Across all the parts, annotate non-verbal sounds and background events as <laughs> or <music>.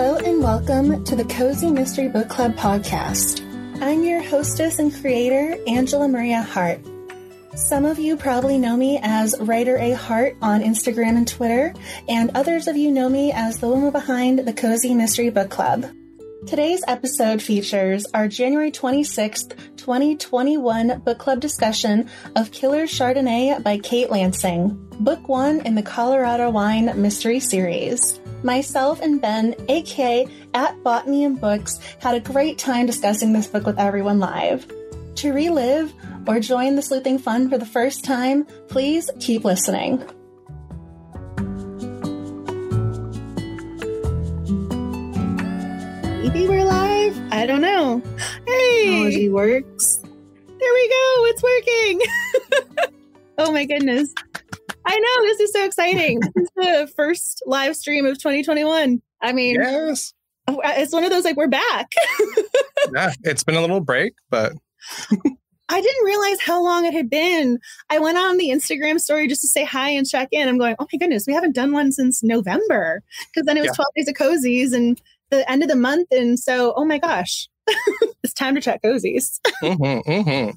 Hello and welcome to the Cozy Mystery Book Club podcast. I'm your hostess and creator, Angela Maria Hart. Some of you probably know me as Writer A Hart on Instagram and Twitter, and others of you know me as the woman behind the Cozy Mystery Book Club. Today's episode features our January 26th, 2021 book club discussion of Killer Chardonnay by Kate Lansing, book one in the Colorado Wine Mystery Series. Myself and Ben, aka at Botany and Books, had a great time discussing this book with everyone live. To relive or join the sleuthing fun for the first time, please keep listening. Maybe we're live. I don't know. Hey, Technology works. there we go. It's working. <laughs> oh my goodness. I know. This is so exciting. this is the <laughs> first live stream of 2021. I mean, Yes. it's one of those like, we're back. <laughs> Yeah. It's been a little break, but I didn't realize how long it had been. I went on the Instagram story just to say hi and check in. I'm going, oh my goodness, we haven't done one since November because then it was Yeah. 12 days of cozies and the end of the month. And so, oh my gosh, <laughs> it's time to check cozies. mhm, mhm.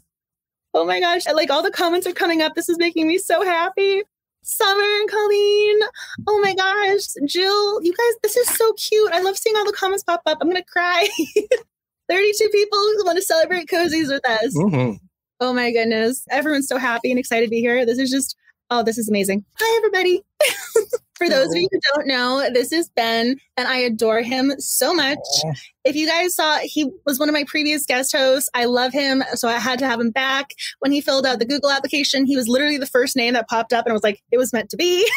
Oh my gosh, like all the comments are coming up. This is making me so happy. Summer and Colleen. Oh my gosh, Jill, you guys, this is so cute. I love seeing all the comments pop up. I'm going to cry. <laughs> 32 people want to celebrate cozies with us. Mhm. Oh my goodness. Everyone's so happy and excited to be here. This is just, oh, this is amazing. Hi, everybody. <laughs> For those of you who don't know, this is Ben, and I adore him so much. If you guys saw, he was one of my previous guest hosts. I love him, so I had to have him back. When he filled out the Google application, he was literally the first name that popped up, and I was like, it was meant to be.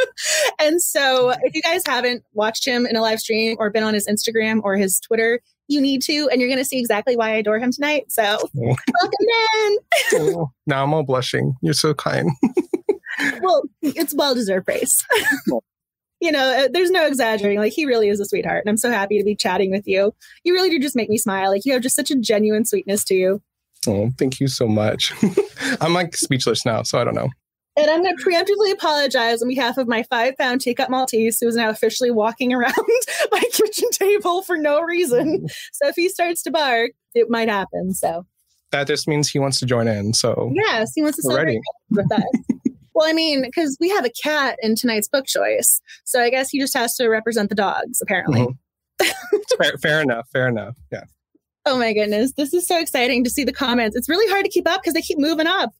<laughs> and so, if you guys haven't watched him in a live stream or been on his Instagram or his Twitter, you need to, and you're going to see exactly why I adore him tonight. So, <laughs> welcome, Ben. Now I'm all blushing. You're so kind. <laughs> well, it's well deserved praise. <laughs> you know, uh, there's no exaggerating. Like he really is a sweetheart, and I'm so happy to be chatting with you. You really do just make me smile. Like you have just such a genuine sweetness to you. Oh, thank you so much. <laughs> I'm like speechless now, so I don't know. And I'm going to preemptively apologize on behalf of my five pound teacup Maltese, who is now officially walking around <laughs> my kitchen table for no reason. So if he starts to bark, it might happen. So That just means he wants to join in. So yes, he wants to celebrate with us. Well, I mean, because we have a cat in tonight's book choice, so I guess he just has to represent the dogs, apparently. Mhm. <laughs> fair, fair enough. Fair enough. Yeah. Oh my goodness. This is so exciting to see the comments. It's really hard to keep up because they keep moving up.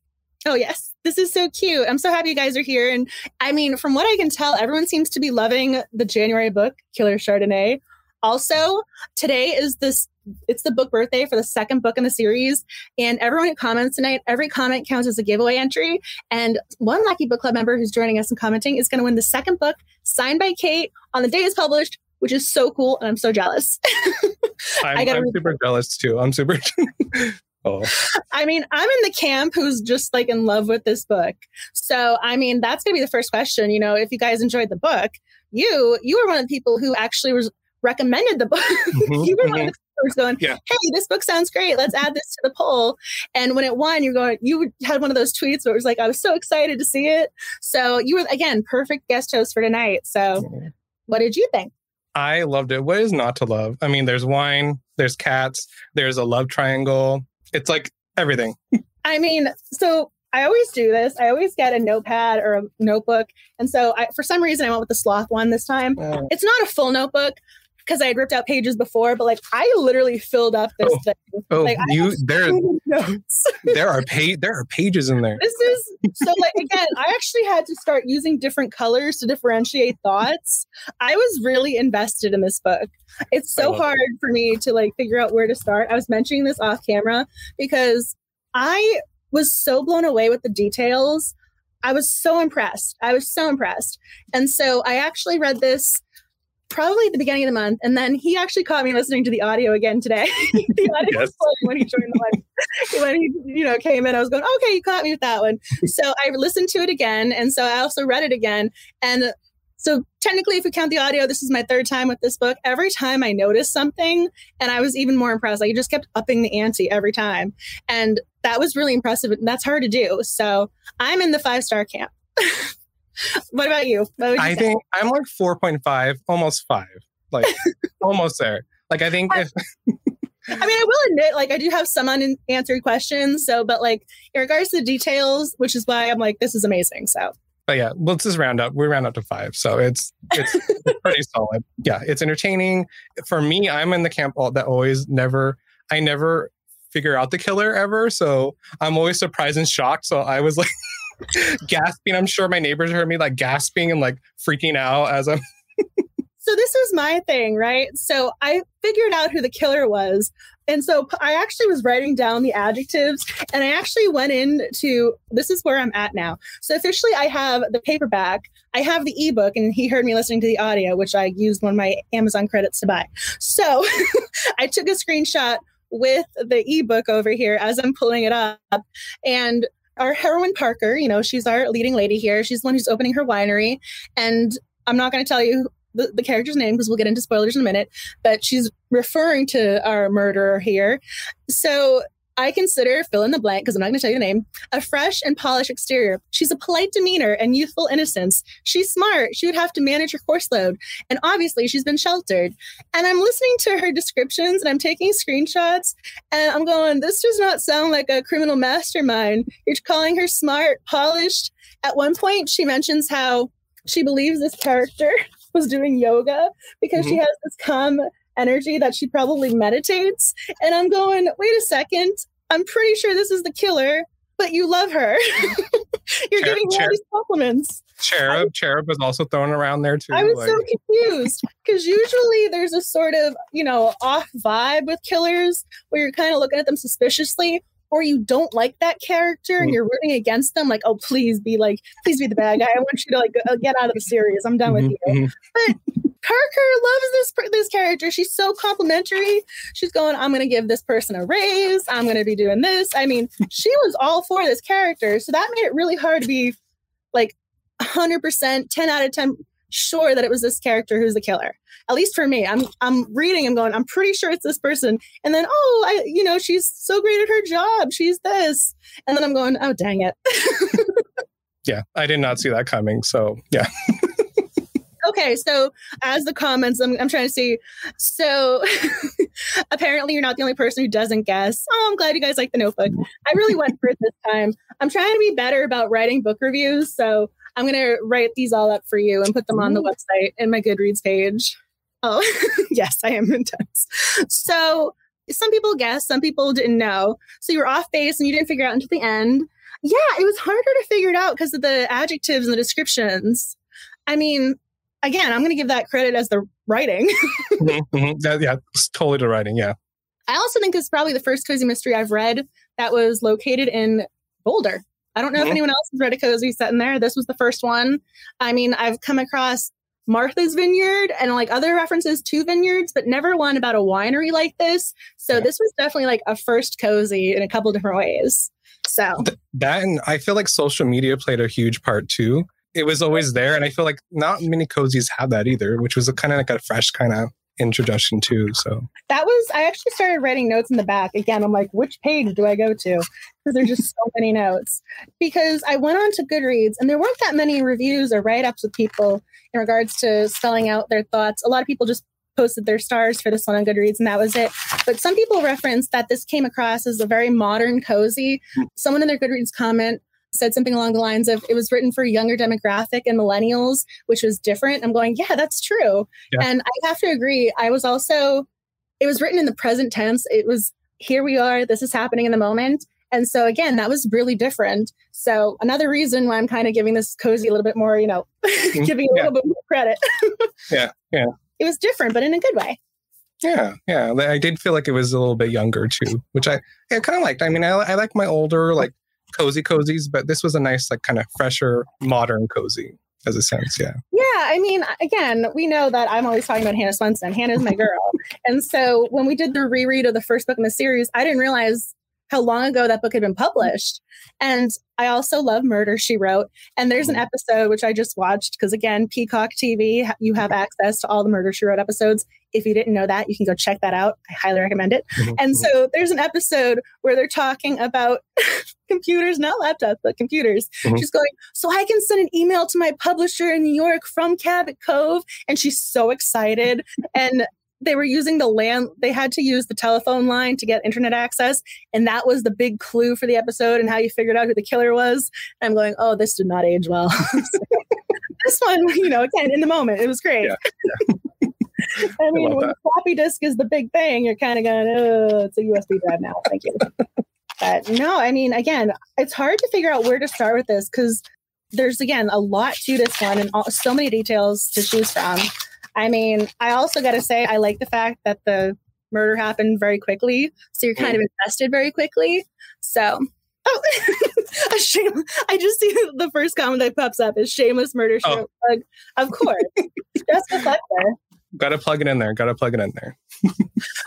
Oh, yes. This is so cute. I'm so happy you guys are here. And I mean, from what I can tell, everyone seems to be loving the January book, Killer Chardonnay. Also, today is this it's the book birthday for the second book in the series. And everyone who comments tonight, every comment counts as a giveaway entry. And one lucky book club member who's joining us and commenting is going to win the second book signed by Kate on the day it's published, which is so cool. And I'm so jealous. <laughs> I'm, I gotta I'm super jealous too. I'm super. <laughs> oh, I mean, I'm in the camp who's just like in love with this book. So, I mean, that's going to be the first question. You know, if you guys enjoyed the book, you you were one of the people who actually was recommended the book. <laughs> Mhm, you were one of the people who was going, Yeah. "Hey, this book sounds great. Let's add this to the poll." And when it won, you're going. You had one of those tweets where it was like, "I was so excited to see it." So you were again perfect guest host for tonight. So, what did you think? I loved it. What is not to love? I mean, there's wine, there's cats, there's a love triangle. It's like everything. <laughs> I mean, so I always do this. I always get a notepad or a notebook. And so I, for some reason, I went with the sloth one this time. Oh, It's not a full notebook because I had ripped out pages before, but like I literally filled up this Oh. thing. oh, Like, you there <laughs> notes. there are there are pages in there. this is so like again, I actually had to start using different colors to differentiate thoughts. I was really invested in this book. It's so hard for me to like figure out where to start. I was mentioning this off camera because I was so blown away with the details. I was so impressed. I was so impressed. And so I actually read this probably at the beginning of the month. And then he actually caught me listening to the audio again today. <laughs> the audio Yes. when he joined the one. when he, you know, came in, I was going, okay, you caught me with that one. So I listened to it again. And so I also read it again. And so technically, if we count the audio, this is my third time with this book. Every time I noticed something, and I was even more impressed. Like it just kept upping the ante every time. And that was really impressive. And that's hard to do. So I'm in the five star camp. <laughs> what about you? What you I say? think I'm like 4.5, almost five. Like <laughs> almost there. Like I think if I mean, I will admit, like, I do have some unanswered questions. So, but like, in regards to the details, which is why I'm like, this is amazing. So, but yeah, let's just round up. We round up to five, so it's it's, it's pretty <laughs> solid. Yeah, it's entertaining. For me, I'm in the camp that always never. I never figure out the killer ever, so I'm always surprised and shocked. So I was like <laughs> <laughs> gasping. I'm sure my neighbors heard me like gasping and like freaking out as I'm so this was my thing, right? So I figured out who the killer was. And so I actually was writing down the adjectives and I actually went into this is where I'm at now. So officially I have the paperback, I have the ebook, and he heard me listening to the audio, which I used one of my Amazon credits to buy. So <laughs> I took a screenshot with the ebook over here as I'm pulling it up. And our heroine Parker, you know, she's our leading lady here. She's the one who's opening her winery. And I'm not going to tell you the, the character's name because we'll get into spoilers in a minute, but she's referring to our murderer here. So I consider fill in the blank because I'm not going to tell you the name. A fresh and polished exterior. She's a polite demeanor and youthful innocence. She's smart. She would have to manage her course load, and obviously she's been sheltered. And I'm listening to her descriptions and I'm taking screenshots, and I'm going, "This does not sound like a criminal mastermind." You're calling her smart, polished. At one point, she mentions how she believes this character <laughs> was doing yoga because mm-hmm. she has this calm energy that she probably meditates. And I'm going, wait a second, I'm pretty sure this is the killer, but you love her. <laughs> You're Cher- giving her these compliments. Cherub, Cherub was also thrown around there too. I was like... so confused because usually there's a sort of, you know, off vibe with killers where you're kind of looking at them suspiciously or you don't like that character and mm. you're rooting against them, like, oh, please be like, please be the bad guy. I want you to like get out of the series. I'm done with mm-hmm, you. Mm-hmm. But Parker loves this this character. She's so complimentary. She's going, I'm going to give this person a raise. I'm going to be doing this. I mean, <laughs> she was all for this character, so that made it really hard to be like 100%, 10 out of 10 sure that it was this character who's the killer. At least for me, I'm I'm reading, I'm going, I'm pretty sure it's this person. And then, oh, I, you know, she's so great at her job. She's this. And then I'm going, oh, dang it. <laughs> yeah, I did not see that coming. So yeah. <laughs> okay, so as the comments, I'm, I'm trying to see. So <laughs> apparently, you're not the only person who doesn't guess. Oh, I'm glad you guys like the notebook. I really went for it this time. I'm trying to be better about writing book reviews. So I'm going to write these all up for you and put them on the website and my Goodreads page. Oh, <laughs> yes, I am intense. So some people guessed, some people didn't know. So you were off base and you didn't figure out until the end. Yeah, it was harder to figure it out because of the adjectives and the descriptions. I mean, again, I'm going to give that credit as the writing. <laughs> mm-hmm, mm-hmm. That, yeah, it's totally the writing. Yeah. I also think it's probably the first cozy mystery I've read that was located in Boulder. I don't know mm-hmm. if anyone else has read a cozy set in there. This was the first one. I mean, I've come across Martha's Vineyard and like other references to vineyards, but never one about a winery like this. So yeah. this was definitely like a first cozy in a couple different ways. So that and I feel like social media played a huge part too. It was always there, and I feel like not many cozies have that either, which was a kind of like a fresh kind of introduction too. So that was I actually started writing notes in the back. Again, I'm like, which page do I go to? Because there's just so many notes. Because I went on to Goodreads and there weren't that many reviews or write-ups with people in regards to spelling out their thoughts. A lot of people just posted their stars for this one on Goodreads, and that was it. But some people referenced that this came across as a very modern cozy. Hmm. Someone in their Goodreads comment said something along the lines of it was written for a younger demographic and millennials, which was different. I'm going, yeah, that's true. Yeah. And I have to agree. I was also, it was written in the present tense. It was, here we are, this is happening in the moment. And so again, that was really different. So another reason why I'm kind of giving this cozy a little bit more, you know, <laughs> mm-hmm. giving a little bit more credit. <laughs> yeah, yeah. It was different, but in a good way. Yeah, yeah. I did feel like it was a little bit younger too, which I, I kind of liked. I mean, I, I like my older, like cozy cozies, but this was a nice, like, kind of fresher, modern cozy as a sense. Yeah. Yeah. I mean, again, we know that I'm always talking about Hannah Swensen. Hannah's my girl. <laughs> and so when we did the reread of the first book in the series, I didn't realize how long ago that book had been published. And I also love Murder She Wrote. And there's an episode which I just watched because, again, Peacock TV, you have access to all the Murder She Wrote episodes. If you didn't know that, you can go check that out. I highly recommend it. Mhm, And so there's an episode where they're talking about <laughs> computers, not laptops, but computers. Mhm. She's going, So I can send an email to my publisher in New York from Cabot Cove. And she's so excited. and they were using the land, they had to use the telephone line to get internet access. And that was the big clue for the episode and how you figured out who the killer was. And I'm going, Oh, this did not age well. <laughs> this one, you know, again, in the moment, it was great. Yeah, <laughs> I mean, love when the floppy disk is the big thing, you're kind of going, oh, it's a USB drive now. Thank you. <laughs> but no, I mean, again, it's hard to figure out where to start with this because there's, again, a lot to this one and all, so many details to choose from. I mean, I also got to say, I like the fact that the murder happened very quickly. So you're kind of mm. invested very quickly. So, oh, <laughs> a shame. I just see <laughs> the first comment that pops up is shameless murder. Oh. show plug. Of course. <laughs> Just Jessica Fletcher. Gotta plug it in there. Gotta plug it in there.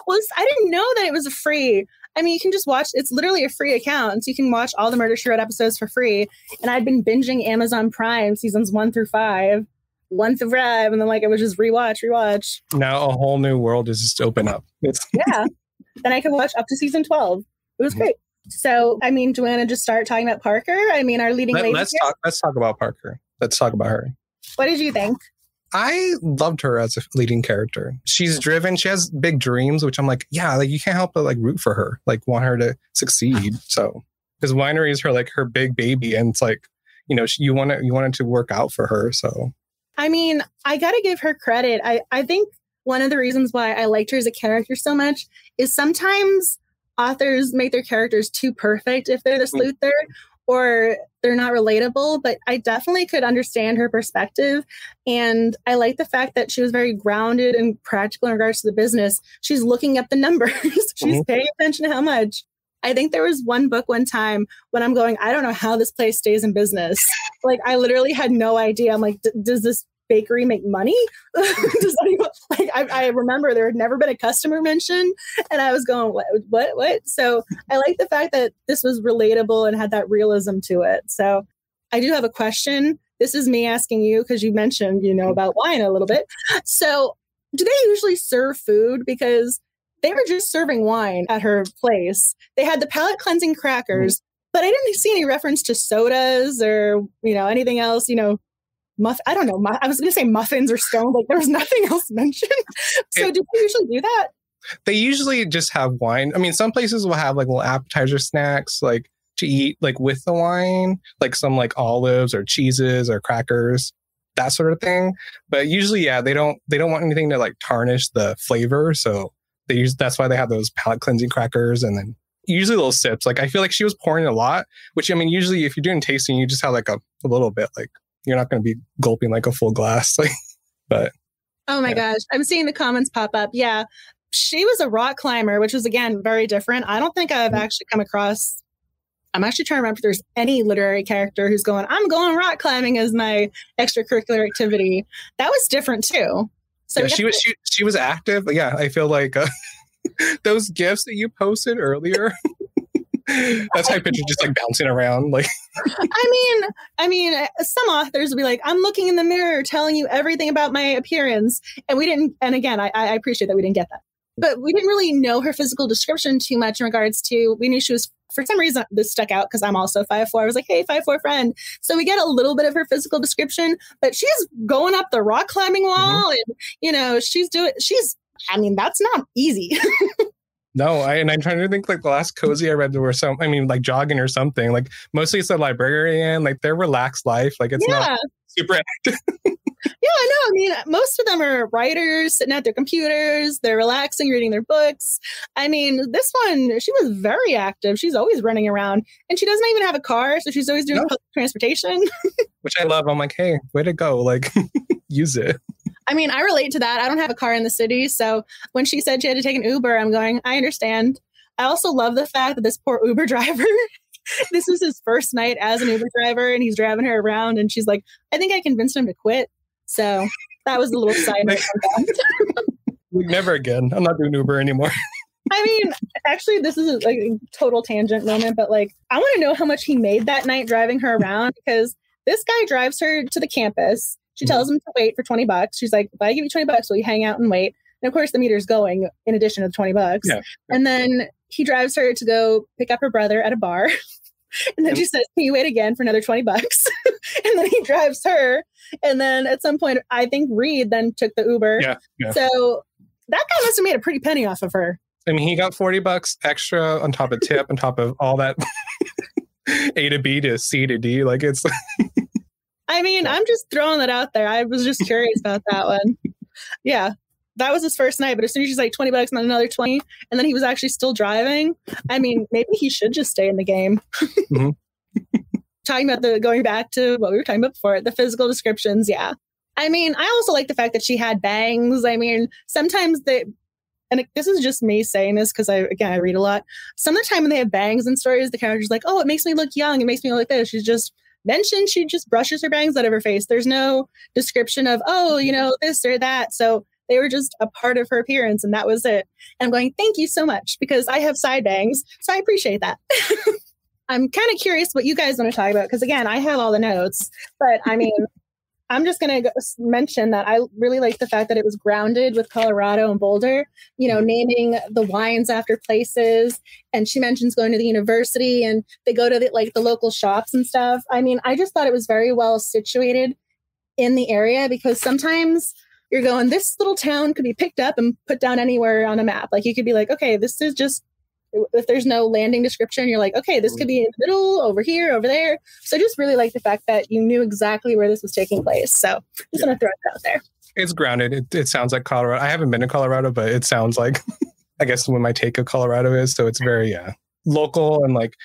Well, I didn't know that it was a free. I mean, you can just watch. It's literally a free account, so you can watch all the Murder She Wrote episodes for free. And I'd been binging Amazon Prime seasons one through five, one through five, and then like it was just rewatch, rewatch. Now a whole new world is just open up. <laughs> Yeah. then I could watch up to season twelve. It was Mhm. great. So, I mean, do you want to just start talking about Parker? I mean, our leading let, lady. us here. talk. Let's talk about Parker. Let's talk about her. What did you think? I loved her as a leading character. She's driven. She has big dreams, which I'm like, yeah, like you can't help but like root for her, like want her to succeed. So, because winery is her like her big baby, and it's like, you know, she, you want it, you want it to work out for her. So, I mean, I got to give her credit. I, I think one of the reasons why I liked her as a character so much is sometimes authors make their characters too perfect if they're the sleuther or they're not relatable. But I definitely could understand her perspective. And I like the fact that she was very grounded and practical in regards to the business. She's looking at the numbers, <laughs> she's Mhm. paying attention to how much. I think there was one book one time when I'm going, I don't know how this place stays in business. <laughs> like I literally had no idea. I'm like, does this bakery make money? <laughs> does anyone like? I, I remember there had never been a customer mention, and I was going, what, what, what? So I like the fact that this was relatable and had that realism to it. So I do have a question. This is me asking you because you mentioned you know about wine a little bit. So do they usually serve food because they were just serving wine at her place. They had the palate cleansing crackers, mm-hmm. but I didn't see any reference to sodas or you know anything else. You know, muff. I don't know. Mu- I was going to say muffins or scones. Like there was <laughs> nothing else mentioned. <laughs> so do they usually do that? they usually just have wine. I mean, some places will have like little appetizer snacks, like to eat like with the wine, like some like olives or cheeses or crackers, that sort of thing. But usually, yeah, they don't they don't want anything to like tarnish the flavor, so they use that's why they have those palate cleansing crackers and then usually little sips. Like I feel like she was pouring a lot, which I mean, usually if you're doing tasting, you just have like a, a little bit. Like you're not going to be gulping like a full glass. <laughs> Like, but Oh my Yeah. gosh. I'm seeing the comments pop up. Yeah. She was a rock climber, which was again very different. I don't think I've Mhm. actually come across I'm actually trying to remember if there's any literary character who's going, I'm going rock climbing as my extracurricular activity. That was different too. So yeah, she was she, she was active. But yeah, I feel like uh, <laughs> those gifts that you posted earlier. that's how I picture just like bouncing around. Like <laughs> I mean, I mean, uh, some authors will be like, "I'm looking in the mirror, telling you everything about my appearance," and we didn't. And again, I, I appreciate that we didn't get that, but we didn't really know her physical description too much in regards to. We knew she was. For some reason, this stuck out because I'm also five four. I was like, "Hey, five four friend." So we get a little bit of her physical description, but she's going up the rock climbing mm-hmm. wall, and you know, she's doing. She's. I mean, that's not easy. <laughs> no, I and I'm trying to think like the last cozy I read were some. I mean, like jogging or something. Like mostly it's a librarian. Like their relaxed life. Like it's yeah. not super. Active. <laughs> yeah, I know. I mean, most of them are writers sitting at their computers. They're relaxing, reading their books. I mean, this one, she was very active. She's always running around, and she doesn't even have a car, so she's always doing No. public transportation. <laughs> Which I love. I'm like, hey, way to go! Like <laughs> use it. I mean, I relate to that. I don't have a car in the city, so when she said she had to take an Uber, I'm going, I understand. I also love the fact that this poor Uber <laughs> driver. this was his first night as an Uber driver, and he's driving her around, and she's like, "I think I convinced him to quit." So that was a little side note. that. Like, never again. I'm not doing Uber anymore. <laughs> I mean, actually, this is like a total tangent moment, but like, I want to know how much he made that night driving her around because this guy drives her to the campus. She Mm-hmm. tells him to wait for 20 bucks. She's like, if I give you 20 bucks, will you hang out and wait? And of course, the meter's going in addition to the 20 bucks. Yeah. And then he drives her to go pick up her brother at a bar. <laughs> and then she says, Can you wait again for another 20 bucks? <laughs> and then he drives her. And then at some point, I think Reed then took the Uber. Yeah, yeah. So that guy must have made a pretty penny off of her. I mean, he got 40 bucks extra on top of tip, on top of all that <laughs> A to B to C to D. Like it's I mean, I'm just throwing that out there. I was just curious about that one. Yeah. That was his first night, but as soon as she's like 20 bucks and then another 20, and then he was actually still driving. I mean, maybe he should just stay in the game. Mhm. <laughs> talking about the going back to what we were talking about before, the physical descriptions, yeah. I mean, I also like the fact that she had bangs. I mean, sometimes they and this is just me saying this because I again I read a lot. Some of the time when they have bangs in stories, the character's like, "Oh, it makes me look young. It makes me look like this." She's just mentioned she just brushes her bangs out of her face. There's no description of, "Oh, you know, this or that." So they were just a part of her appearance, and that was it. And I'm going, "Thank you so much," because I have side bangs, so I appreciate that. <laughs> I'm kind of curious what you guys want to talk about because again, I have all the notes, but I mean. I'm just going to mention that I really like the fact that it was grounded with Colorado and Boulder, you know, naming the wines after places. And she mentions going to the university and they go to the, like the local shops and stuff. I mean, I just thought it was very well situated in the area because sometimes you're going, this little town could be picked up and put down anywhere on a map. Like you could be like, okay, this is just if there's no landing description, you're like, okay, this could be in the middle, over here, over there. So I just really like the fact that you knew exactly where this was taking place. So just want to throw it out there. it's grounded. It, it sounds like Colorado. I haven't been to Colorado, but it sounds like <laughs> I guess what my take of Colorado is. So it's very yeah local and like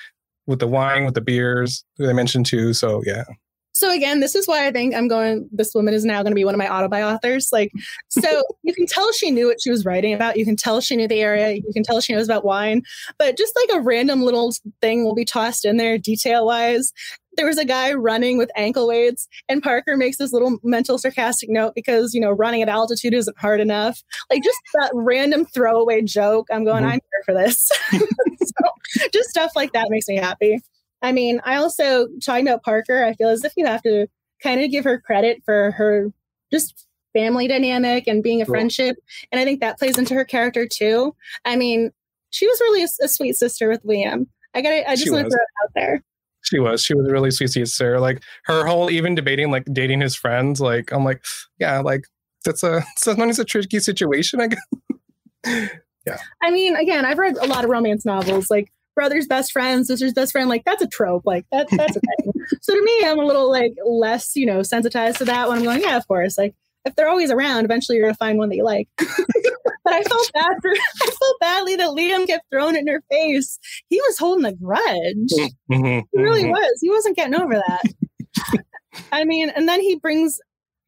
with the wine, with the beers that I mentioned too. So yeah, So again, this is why I think I'm going. This woman is now going to be one of my autobi authors. Like, so <laughs> you can tell she knew what she was writing about. You can tell she knew the area. You can tell she knows about wine. But just like a random little thing will be tossed in there, detail wise. There was a guy running with ankle weights, and Parker makes this little mental sarcastic note because you know running at altitude isn't hard enough. Like just that random throwaway joke. I'm going. Mhm. I'm here for this. <laughs> so just stuff like that makes me happy. I mean, I also talking about Parker, I feel as if you have to kind of give her credit for her just family dynamic and being a Cool. friendship. And I think that plays into her character too. I mean, she was really a, a sweet sister with Liam. I got I just want to throw it out there. she was. She was a really sweet sister. Like her whole even debating like dating his friends. Like I'm like yeah, like that's a <laughs> sometimes a tricky situation. I guess. <laughs> Yeah. I mean, again, I've read a lot of romance novels, like brother's best friend, sister's best friend. Like that's a trope. Like that, that's a thing. so to me, I'm a little like less, you know, sensitized to that when I'm going, yeah, of course. Like if they're always around, eventually you're gonna find one that you like. <laughs> but I felt bad for I felt badly that Liam kept throwing it in her face. He was holding a grudge. Mhm, He really mhm. was. He wasn't getting over that. <laughs> I mean, and then he brings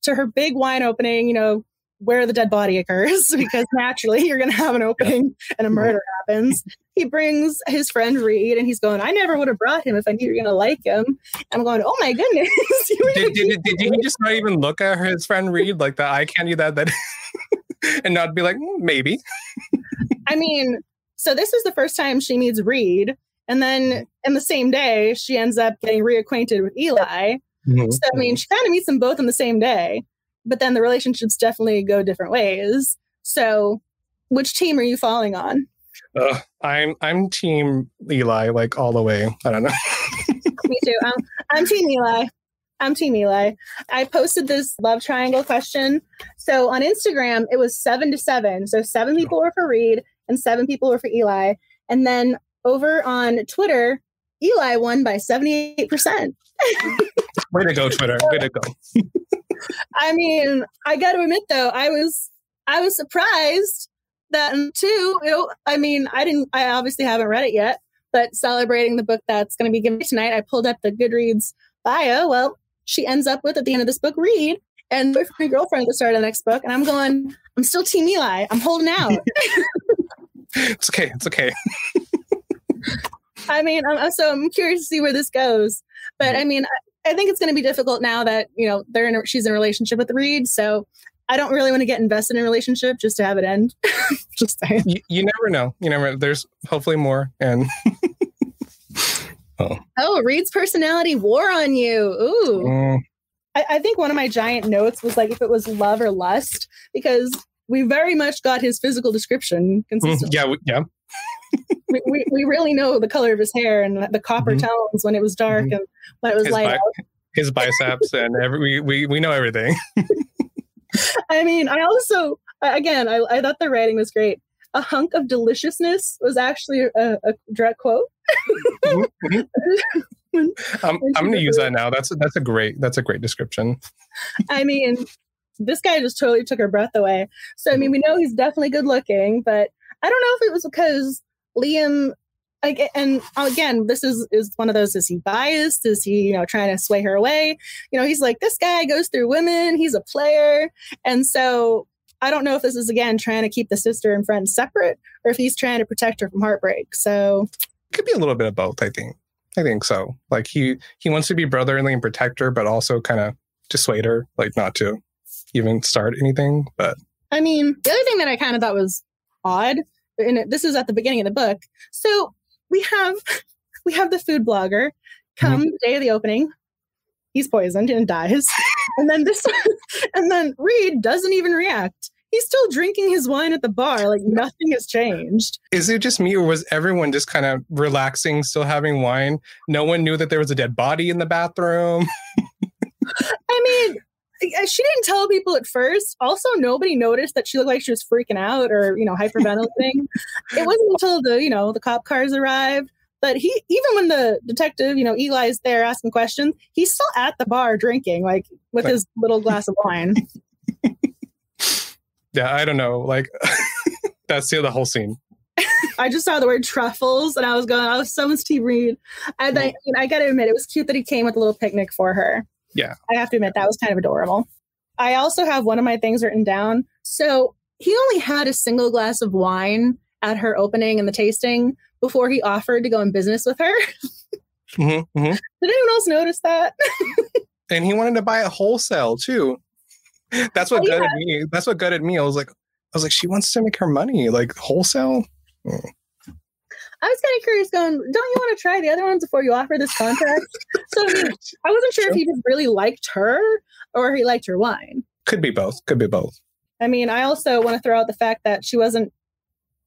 to her big wine opening, you know, where the dead body occurs, <laughs> because naturally you're going to have an opening and a murder happens. He brings his friend Reed, and he's going, I never would have brought him if I knew you were going to like him. I'm going, oh my goodness. <laughs> Did, did, did, did he just not even look at his friend Reed like the eye candy that that <laughs> and not be like "Mm, maybe <laughs> I mean, so this is the first time she meets Reed. And then in the same day, she ends up getting reacquainted with Eli. So, I mean, she kind of meets them both in the same day, but then the relationships definitely go different ways. So, which team are you falling on? Uh, I'm I'm team Eli like all the way. I don't know. <laughs> Me too. Um, I'm Team Eli. I'm Team Eli. I posted this love triangle question. So on Instagram, it was seven to seven. So seven people were for Reed and seven people were for Eli. And then over on Twitter, Eli won by 78%. <laughs> Way to go, Twitter. Way to go. <laughs> I mean, I got to admit though, I was I was surprised that and two, know, I mean, I didn't I obviously haven't read it yet, but celebrating the book that's going to be given tonight, I pulled up the Goodreads bio. Well, she ends up with at the end of this book Reed and my girlfriend at the start the next book, and I'm going, I'm still Team Eli. I'm holding out. <laughs> It's okay. It's okay. <laughs> I mean, I'm, so I'm curious to see where this goes. But mm-hmm. I mean, I, I think it's going to be difficult now that you know they're in. A, she's in a relationship with Reed, so I don't really want to get invested in a relationship just to have it end. <laughs> just saying. You, you never know. You never. There's hopefully more. And <laughs> oh, oh, Reed's personality war on you. Ooh. Mm. I, I think one of my giant notes was like if it was love or lust because we very much got his physical description mm, yeah, we, yeah. <laughs> we, we, we, really know the color of his hair and the copper mm-hmm. tones when it was dark mm-hmm. and when it was his light. Bi- his biceps and every we, we, we know everything. <laughs> I mean, I also again I, I thought the writing was great. A hunk of deliciousness was actually a, a direct quote. mm-hmm. <laughs> I'm, I'm going to use that now. That's that's a great that's a great description. I mean, this guy just totally took her breath away. So I mean, we know he's definitely good looking, but I don't know if it was because Liam and again, this is is one of those. Is he biased? Is he you know trying to sway her away? You know, he's like this guy goes through women. He's a player, and so I don't know if this is again trying to keep the sister and friend separate, or if he's trying to protect her from heartbreak. So it could be a little bit of both. I think. I think so. Like he he wants to be brotherly and protect her, but also kind of dissuade her, like not to even start anything. But I mean, the other thing that I kind of thought was odd, and this is at the beginning of the book. So we have we have the food blogger come mm-hmm. the day of the opening. He's poisoned and dies. <laughs> and then this and then Reed doesn't even react he's still drinking his wine at the bar. Like nothing has changed. Is it just me or was everyone just kind of relaxing, still having wine? No one knew that there was a dead body in the bathroom. <laughs> I mean, she didn't tell people at first. Also, nobody noticed that she looked like she was freaking out or, you know, hyperventilating. <laughs> it wasn't until the, you know, the cop cars arrived. But he, even when the detective, you know, Eli is there asking questions, he's still at the bar drinking, like with his little glass of wine <laughs> yeah, I don't know. Like <laughs> that's the, the whole scene. I just saw the word truffles and I was going, oh, someone's T Reed. And I, mm. I got to admit, it was cute that he came with a little picnic for her. Yeah. I have to admit, that was kind of adorable. I also have one of my things written down. So he only had a single glass of wine at her opening and the tasting before he offered to go in business with her. <laughs> mm-hmm, mm-hmm. Did anyone else notice that? <laughs> and he wanted to buy it wholesale too. That's what oh, gutted yeah. me. That's what gutted me. I was like, I was like, she wants to make her money, like wholesale. Mm. I was kind of curious, going, don't you want to try the other ones before you offer this contract? so I, mean, <laughs> I wasn't sure, sure if he just really liked her or he liked your wine. Could be both. Could be both. I mean, I also want to throw out the fact that she wasn't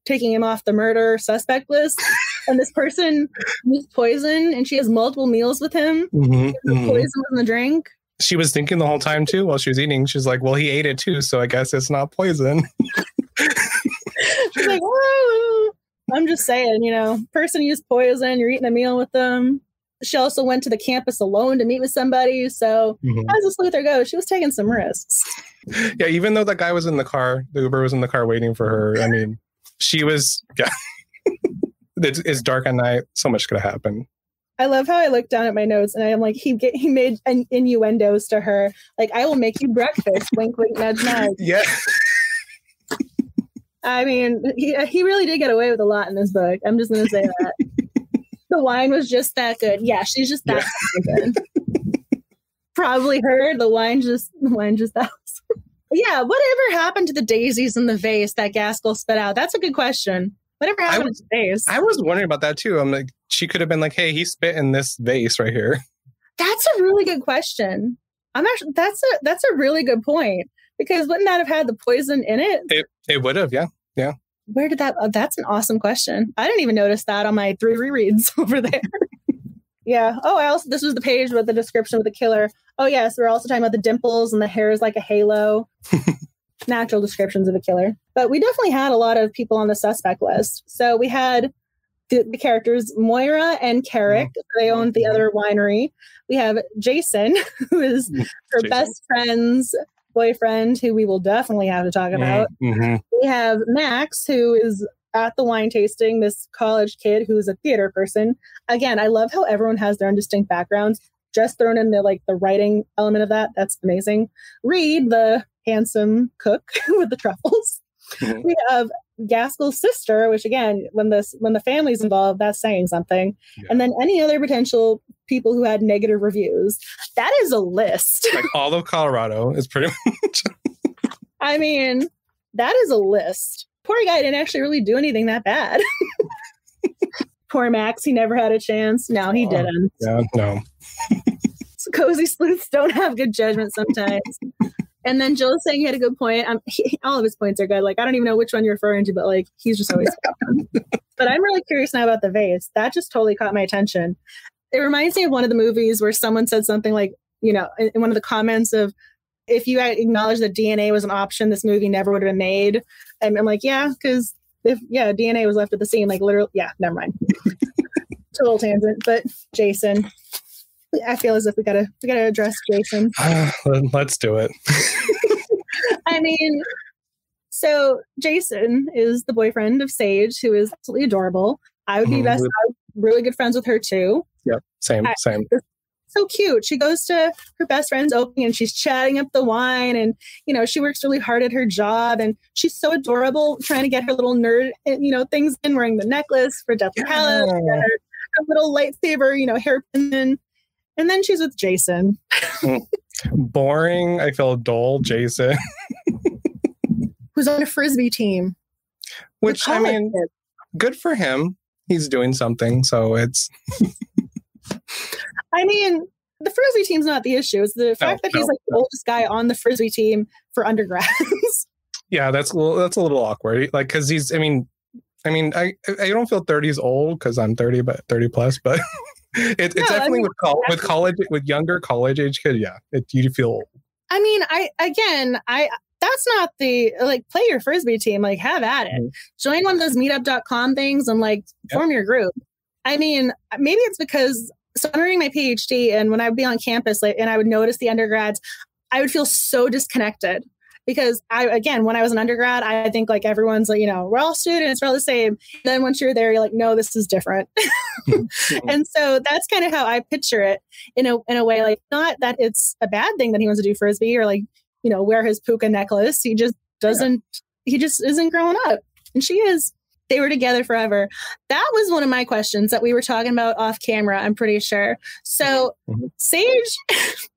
taking him off the murder suspect list. <laughs> and this person used poison and she has multiple meals with him. Mm-hmm, the mm-hmm. poison was in the drink she was thinking the whole time too while she was eating. She's like, "Well, he ate it too, so I guess it's not poison." <laughs> She's like, "Whoa!" I'm just saying, you know, person used poison. You're eating a meal with them. She also went to the campus alone to meet with somebody. So mm-hmm. as a sleuth go, she was taking some risks. Yeah, even though that guy was in the car, the Uber was in the car waiting for her. I mean, she was. Yeah, <laughs> it's, it's dark at night. So much could have happened. I love how I look down at my notes and I'm like, he get, he made an innuendos to her, like, I will make you breakfast, wink, wink, nudge, nudge. <laughs> Yeah. I mean, he he really did get away with a lot in this book. I'm just gonna say that. The wine was just that good. Yeah, she's just that yeah. <laughs> good. Probably her. The wine just the wine just that. <laughs> yeah, whatever happened to the daisies in the vase that Gaskell spit out? That's a good question. Whatever happened I was, to the vase? I was wondering about that too. I'm like, she could have been like, "Hey, he spit in this vase right here." That's a really good question. I'm actually that's a that's a really good point because wouldn't that have had the poison in it? It it would have, yeah, yeah. Where did that? Oh, that's an awesome question. I didn't even notice that on my three rereads <laughs> over there. yeah. Oh, I also this was the page with the description of the killer. Oh yes, we're also talking about the dimples and the hair is like a halo. <laughs> Natural descriptions of a killer. But we definitely had a lot of people on the suspect list. So we had the, the characters Moira and Carrick. Mm-hmm. They owned the other winery. We have Jason, <laughs> who is mm-hmm. her Jason. best friend's boyfriend, who we will definitely have to talk mm-hmm. about. Mm-hmm. We have Max, who is at the wine tasting, this college kid who's a theater person. Again, I love how everyone has their own distinct backgrounds. Just thrown in the like the writing element of that. That's amazing. Reed, the handsome cook <laughs> with the truffles. Mm-hmm. We have Gaskell's sister, which again, when this when the family's involved, that's saying something. Yeah. And then any other potential people who had negative reviews. That is a list. like <laughs> all of Colorado is pretty much <laughs> I mean, that is a list. Poor guy didn't actually really do anything that bad. <laughs> Poor Max, he never had a chance. No, he Oh, didn't. Yeah, no. Cozy sleuths don't have good judgment sometimes. And then Jill is saying he had a good point. Um, he, all of his points are good. Like I don't even know which one you're referring to, but like he's just always. <laughs> but I'm really curious now about the vase. That just totally caught my attention. It reminds me of one of the movies where someone said something like, you know, in, in one of the comments of, if you had acknowledged that DNA was an option, this movie never would have been made. And I'm like, yeah, because if yeah, DNA was left at the scene, like literally, yeah, never mind. <laughs> Total tangent, but Jason, I feel as if we gotta we gotta address Jason. <sighs> Let's do it. <laughs> I mean, so Jason is the boyfriend of Sage, who is absolutely adorable. I would be Mhm. best I'm really good friends with her too. Yep. Same, I- same. So cute. She goes to her best friend's opening and she's chatting up the wine and you know, she works really hard at her job and she's so adorable trying to get her little nerd you know things in wearing the necklace for Deathly Hallows, she got her, her little lightsaber, you know, hairpin in. And then she's with Jason. <laughs> Boring. I feel dull, Jason. Who's on a frisbee team. Which I mean, kids. good for him. He's doing something. So it's I mean, the frisbee team's not the issue. It's the fact that he's no, like the oldest guy on the frisbee team for undergrads. <laughs> yeah, that's a little, that's a little awkward. Like, cause he's, I mean, I mean, I I don't feel 30 is old because I'm 30, but 30 plus, but <laughs> it, it's No, I definitely mean, with col- with college with younger college age kids. Yeah, it, you feel. I mean, I again, I that's not the like play your frisbee team, like have at it. Mhm. Join one of those meetup.com things and like Yep. form your group. I mean, maybe it's because so I'm doing my PhD and when I would be on campus like and I would notice the undergrads, I would feel so disconnected. Because I again, when I was an undergrad, I think like everyone's like, you know, we're all students, we're all the same. Then once you're there, you're like, no, this is different. <laughs> and so that's kind of how I picture it in a in a way, like not that it's a bad thing that he wants to do frisbee or like, you know, wear his puka necklace. He just doesn't he just isn't growing up. And she is. They were together forever. That was one of my questions that we were talking about off camera, I'm pretty sure. So Mhm. Sage <laughs>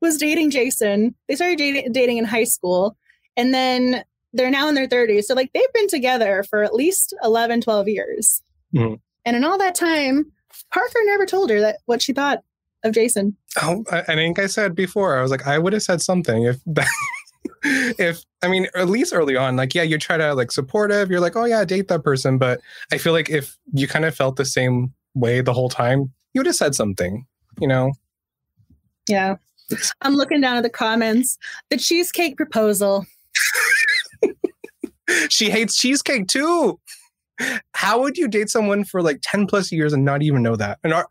was dating Jason. They started dating, dating in high school. And then they're now in their 30s. So, like, they've been together for at least 11, 12 years. Mhm. And in all that time, Parker never told her that what she thought of Jason. Oh, I, I think I said before, I was like, I would have said something if that, <laughs> if I mean, at least early on, like, yeah, you try to like supportive, you're like, oh yeah, date that person. But I feel like if you kind of felt the same way the whole time, you would have said something, you know? Yeah. I'm looking down at the comments. The cheesecake proposal. <laughs> She hates cheesecake too. How would you date someone for like 10 plus years and not even know that? And our,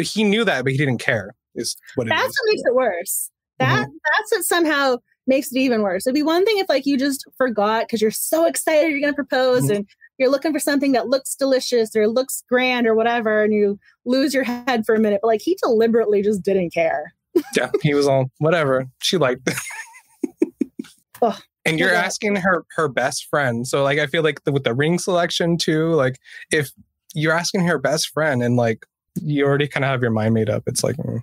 he knew that, but he didn't care, is what it That's is. what makes it worse. That that's what somehow makes it even worse. It'd be one thing if like you just forgot because you're so excited you're gonna propose Mhm. and you're looking for something that looks delicious or looks grand or whatever, and you lose your head for a minute. But like he deliberately just didn't care. Yeah, he was all whatever. She liked it. <laughs> Ugh. and you're Yeah. asking her her best friend. So like I feel like the, with the ring selection too, like if you're asking her best friend and like you already kind of have your mind made up, it's like mm.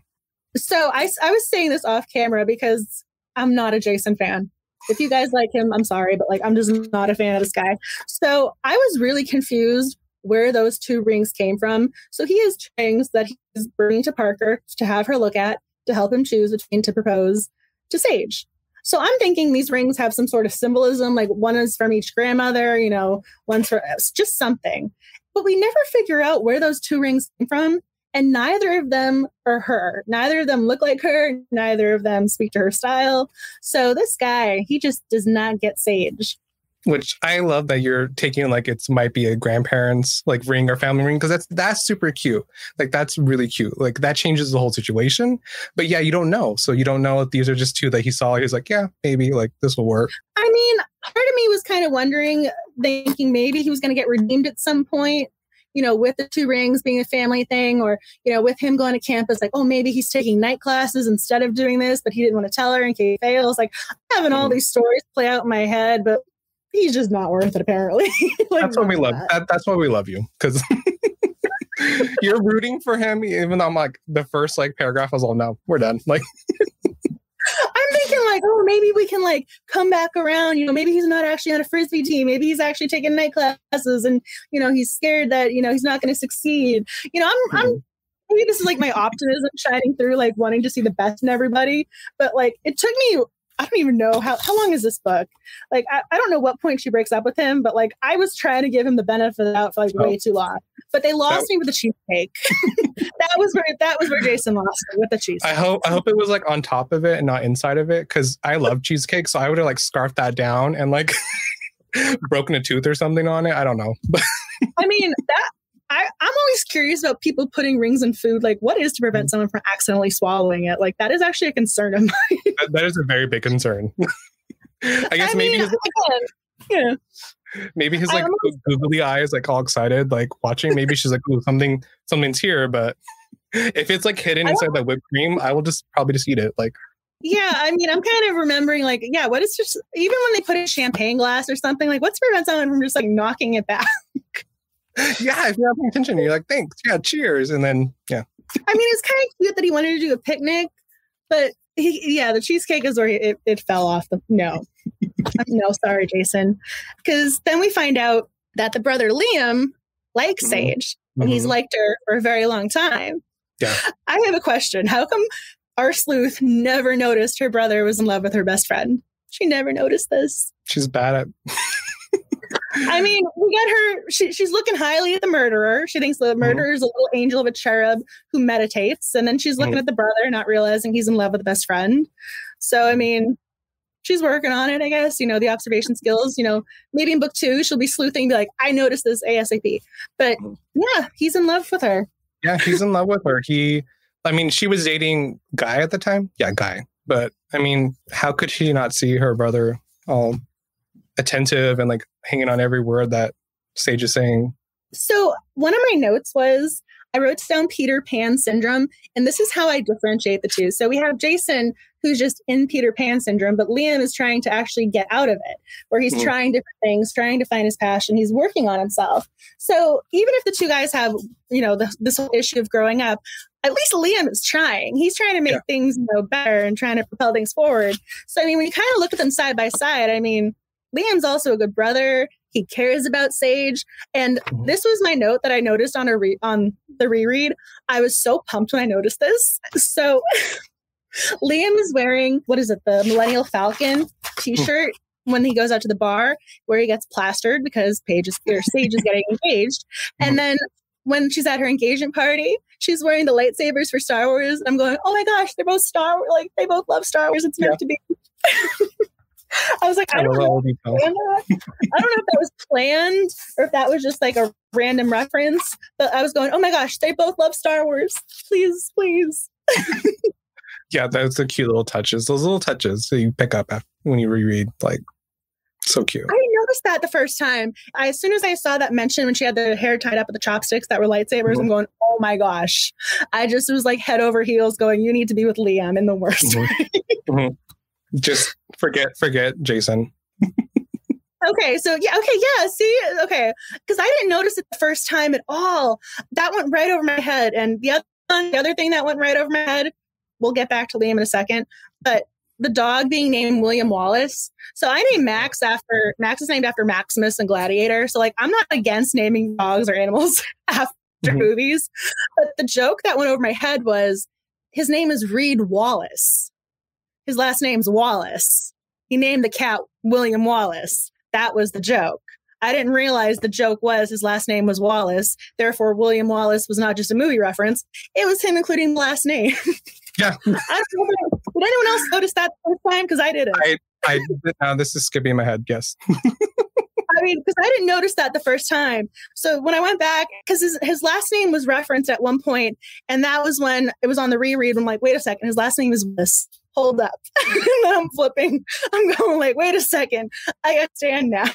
So I I was saying this off camera because I'm not a Jason fan. If you guys like him, I'm sorry, but like I'm just not a fan of this guy. So I was really confused where those two rings came from. So he has rings that he's bringing to Parker to have her look at to help him choose between to propose to Sage. So I'm thinking these rings have some sort of symbolism, like one is from each grandmother, you know, one's for it's just something. But we never figure out where those two rings came from and neither of them are her. Neither of them look like her. Neither of them speak to her style. So this guy, he just does not get Sage. Which I love that you're taking like it's might be a grandparents like ring or family ring because that's that's super cute. Like that's really cute. Like that changes the whole situation. But yeah, you don't know. So you don't know if these are just two that he saw. He's like, yeah, maybe like this will work. I mean, part of me was kind of wondering, thinking maybe he was going to get redeemed at some point. You know, with the two rings being a family thing, or you know, with him going to campus, like, oh, maybe he's taking night classes instead of doing this, but he didn't want to tell her in case he fails. Like, I'm having all Mhm. these stories play out in my head, but he's just not worth it, apparently. <laughs> Like, That's what we love. that. That, that's why we love you because <laughs> you're rooting for him. Even though I'm like the first like paragraph I was all no, we're done. Like <laughs> I'm thinking like, oh, maybe we can like come back around. You know, maybe he's not actually on a frisbee team. Maybe he's actually taking night classes, and you know, he's scared that you know he's not going to succeed. You know, I'm, I'm hmm. maybe this is like my optimism shining through, like wanting to see the best in everybody. But like, it took me I don't even know how how long is this book? Like I, I don't know what point she breaks up with him, but like I was trying to give him the benefit of the doubt for like oh. way too long. But they lost that, me with the cheesecake. <laughs> that was where that was where Jason lost me with the cheesecake. I hope I hope it was like on top of it and not inside of it because I love cheesecake, so I would have like scarfed that down and like <laughs> broken a tooth or something on it. I don't know. <laughs> I mean that I, I'm always curious about people putting rings in food. Like, what is to prevent mm. someone from accidentally swallowing it? Like, that is actually a concern of <laughs> mine. that, that is a very big concern. <laughs> I guess I maybe mean, his, yeah. Maybe his like googly eyes, like all excited, like watching. Maybe she's like, "Ooh, something, something's here." But if it's like hidden inside the whipped cream, I will just probably just eat it. Like, yeah, I mean, I'm kind of remembering, like, yeah, what is just even when they put a champagne glass or something, like, what's prevent someone from just like knocking it back? <laughs> <laughs> yeah, if you're not paying attention, you're like, thanks, yeah, cheers, and then yeah. I mean, it's kind of cute that he wanted to do a picnic, but he, yeah, the cheesecake is where it, it fell off. The no, <laughs> no, sorry, Jason, because then we find out that the brother Liam likes mm-hmm. Sage, and mm-hmm. he's liked her for a very long time. Yeah, I have a question. How come our sleuth never noticed her brother was in love with her best friend? She never noticed this. She's bad at I mean, we get her. She, she's looking highly at the murderer. She thinks the mm-hmm. murderer is a little angel of a cherub who meditates, and then she's looking mm-hmm. at the brother, not realizing he's in love with the best friend. So, I mean, she's working on it. I guess you know the observation skills. You know, maybe in book two she'll be sleuthing, be like, "I noticed this ASAP." But mm-hmm. yeah, he's in love with her. Yeah, he's in love with her. He, I mean, she was dating Guy at the time. Yeah, Guy. But I mean, how could she not see her brother all attentive and like hanging on every word that Sage is saying. So one of my notes was I wrote down Peter Pan syndrome, and this is how I differentiate the two. So we have Jason, who's just in Peter Pan syndrome, but Liam is trying to actually get out of it, where he's mm-hmm. trying different things, trying to find his passion. He's working on himself. So even if the two guys have, you know, the, this whole issue of growing up, at least Liam is trying. He's trying to make yeah. things you know better and trying to propel things forward. So I mean, when you kind of look at them side by side, I mean, Liam's also a good brother. He cares about Sage. And mm-hmm. this was my note that I noticed on a re- on the reread. I was so pumped when I noticed this. So <laughs> Liam is wearing what is it, the Millennial Falcon t-shirt when he goes out to the bar where he gets plastered because Paige is or Sage is getting engaged. And mm-hmm. then when she's at her engagement party, she's wearing the lightsabers for Star Wars. I'm going, oh my gosh, they're both Star Wars. Like they both love Star Wars. It's meant yeah. to be. <laughs> I was like, I don't, know I don't know if that was planned or if that was just like a random reference. But I was going, oh my gosh, they both love Star Wars. Please, please. yeah, those are cute little touches. Those little touches that you pick up when you reread, like so cute. I noticed that the first time. I, as soon as I saw that mention when she had the hair tied up with the chopsticks that were lightsabers, mm-hmm. I'm going, oh my gosh. I just was like head over heels going, you need to be with Liam in the worst mm-hmm. way. mm-hmm. Just forget, forget Jason. okay, so yeah, okay, yeah. See, okay, because I didn't notice it the first time at all. That went right over my head, and the other the other thing that went right over my head. We'll get back to Liam in a second, but the dog being named William Wallace. So I named Max after Max is named after Maximus and Gladiator. So like I'm not against naming dogs or animals <laughs> after mm-hmm. movies, but the joke that went over my head was his name is Reed Wallace. His last name's Wallace. He named the cat William Wallace. That was the joke. I didn't realize the joke was his last name was Wallace. Therefore, William Wallace was not just a movie reference. It was him including the last name. <laughs> Yeah. I don't know. Did anyone else notice that the first time? Because I didn't. I, I now this is skipping my head. Yes. <laughs> I mean, because I didn't notice that the first time. So when I went back, because his, his last name was referenced at one point, and that was when it was on the reread. I'm like, wait a second, his last name is Wallace hold up. <laughs> and then I'm flipping. I'm going like, wait a second. I got stand now.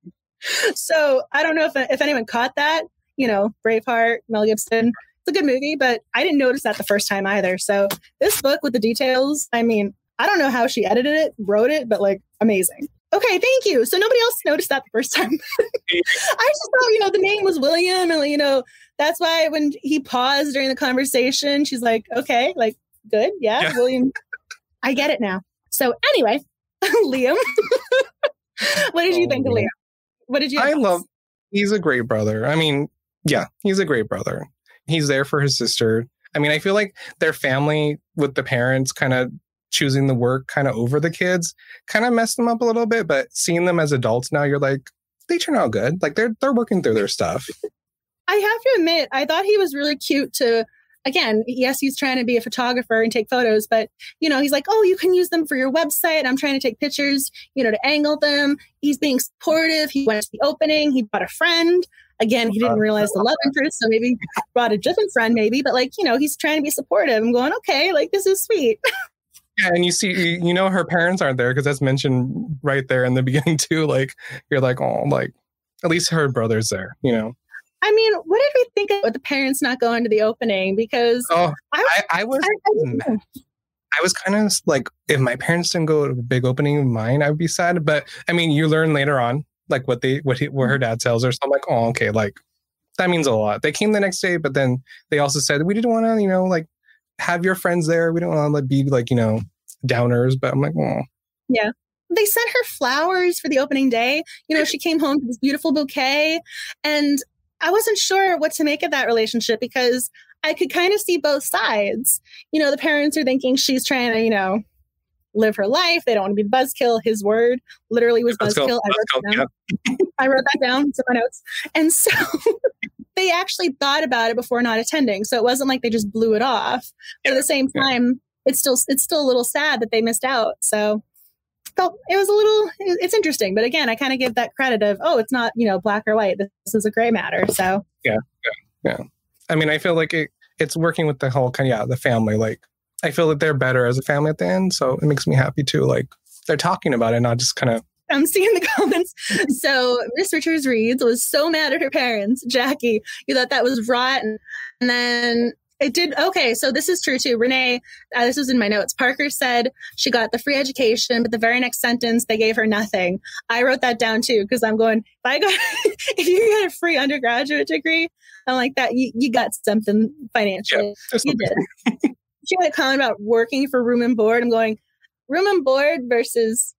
<laughs> so I don't know if, if anyone caught that. You know, Braveheart, Mel Gibson. It's a good movie, but I didn't notice that the first time either. So this book with the details, I mean, I don't know how she edited it, wrote it, but like amazing. Okay, thank you. So nobody else noticed that the first time. <laughs> I just thought, you know, the name was William, and you know, that's why when he paused during the conversation, she's like, "Okay, like good, yeah, yeah. William I get it now. So anyway, <laughs> Liam, <laughs> what did you Oh, think of. Oh, Liam? What did you? I love. He's a great brother. I mean, yeah, he's a great brother. He's there for his sister. I mean, I feel like their family with the parents kind of choosing the work kind of over the kids kind of messed them up a little bit. But seeing them as adults now, you're like, they turn out good. Like they're they're working through their stuff. I have to admit, I thought he was really cute to. Again, yes, he's trying to be a photographer and take photos, but you know, he's like, "Oh, you can use them for your website." I'm trying to take pictures, you know, to angle them. He's being supportive. He went to the opening. He brought a friend. Again, he didn't realize the love interest, so maybe brought a different friend, maybe. But like, you know, he's trying to be supportive. I'm going, okay, like this is sweet. <laughs> Yeah, and you see, you know, her parents aren't there because that's mentioned right there in the <laughs> beginning too. Like you're like, oh, like at least her brother's there. You know. I mean, what did we think of the parents not going to the opening? Because Oh, I, I, I was I, I. Was kind of like, if my parents didn't go to the big opening of mine, I would be sad. But I mean, you learn later on, like what they, what, he, what her mm-hmm. dad tells her. So I'm like, oh, okay, like that means a lot. They came the next day, but then they also said we didn't want to, you know, like have your friends there. We don't want to like, be like, you know, downers. But I'm like, oh, yeah they sent her flowers for the opening day. You know, she came home with this beautiful bouquet. And I wasn't sure what to make of that relationship because I could kind of see both sides. You know, the parents are thinking she's trying to, you know, live her life. They don't want to be the buzzkill. His word literally was let's go. buzzkill. I, wrote go. that down. Yeah. <laughs> I wrote that down in my notes. And so <laughs> they actually thought about it before not attending. So it wasn't like they just blew it off. But at the same Yeah. time, it's still it's still a little sad that they missed out. So felt it was a little it's interesting. But again, I kind of give that credit of, oh, it's not, you know, black or white. This is a gray matter. So yeah yeah, yeah. I mean, I feel like it, it's working with the whole kind of, yeah, the family. Like, I feel that they're better as a family at the end. So it makes me happy too. Like, they're talking about it, not just kind of, I'm seeing the <laughs> comments. So Miss Richards Reads was so mad at her parents. Jackie, you thought that was rotten. And then it did. Okay, so this is true too. Renee, uh, this was in my notes. Parker said she got the free education, but the very next sentence they gave her nothing. I wrote that down too because I'm going. If I got, <laughs> if you get a free undergraduate degree, I'm like that. You, you got something financially. there's You did. <laughs> she had a comment about working for room and board. I'm going room and board versus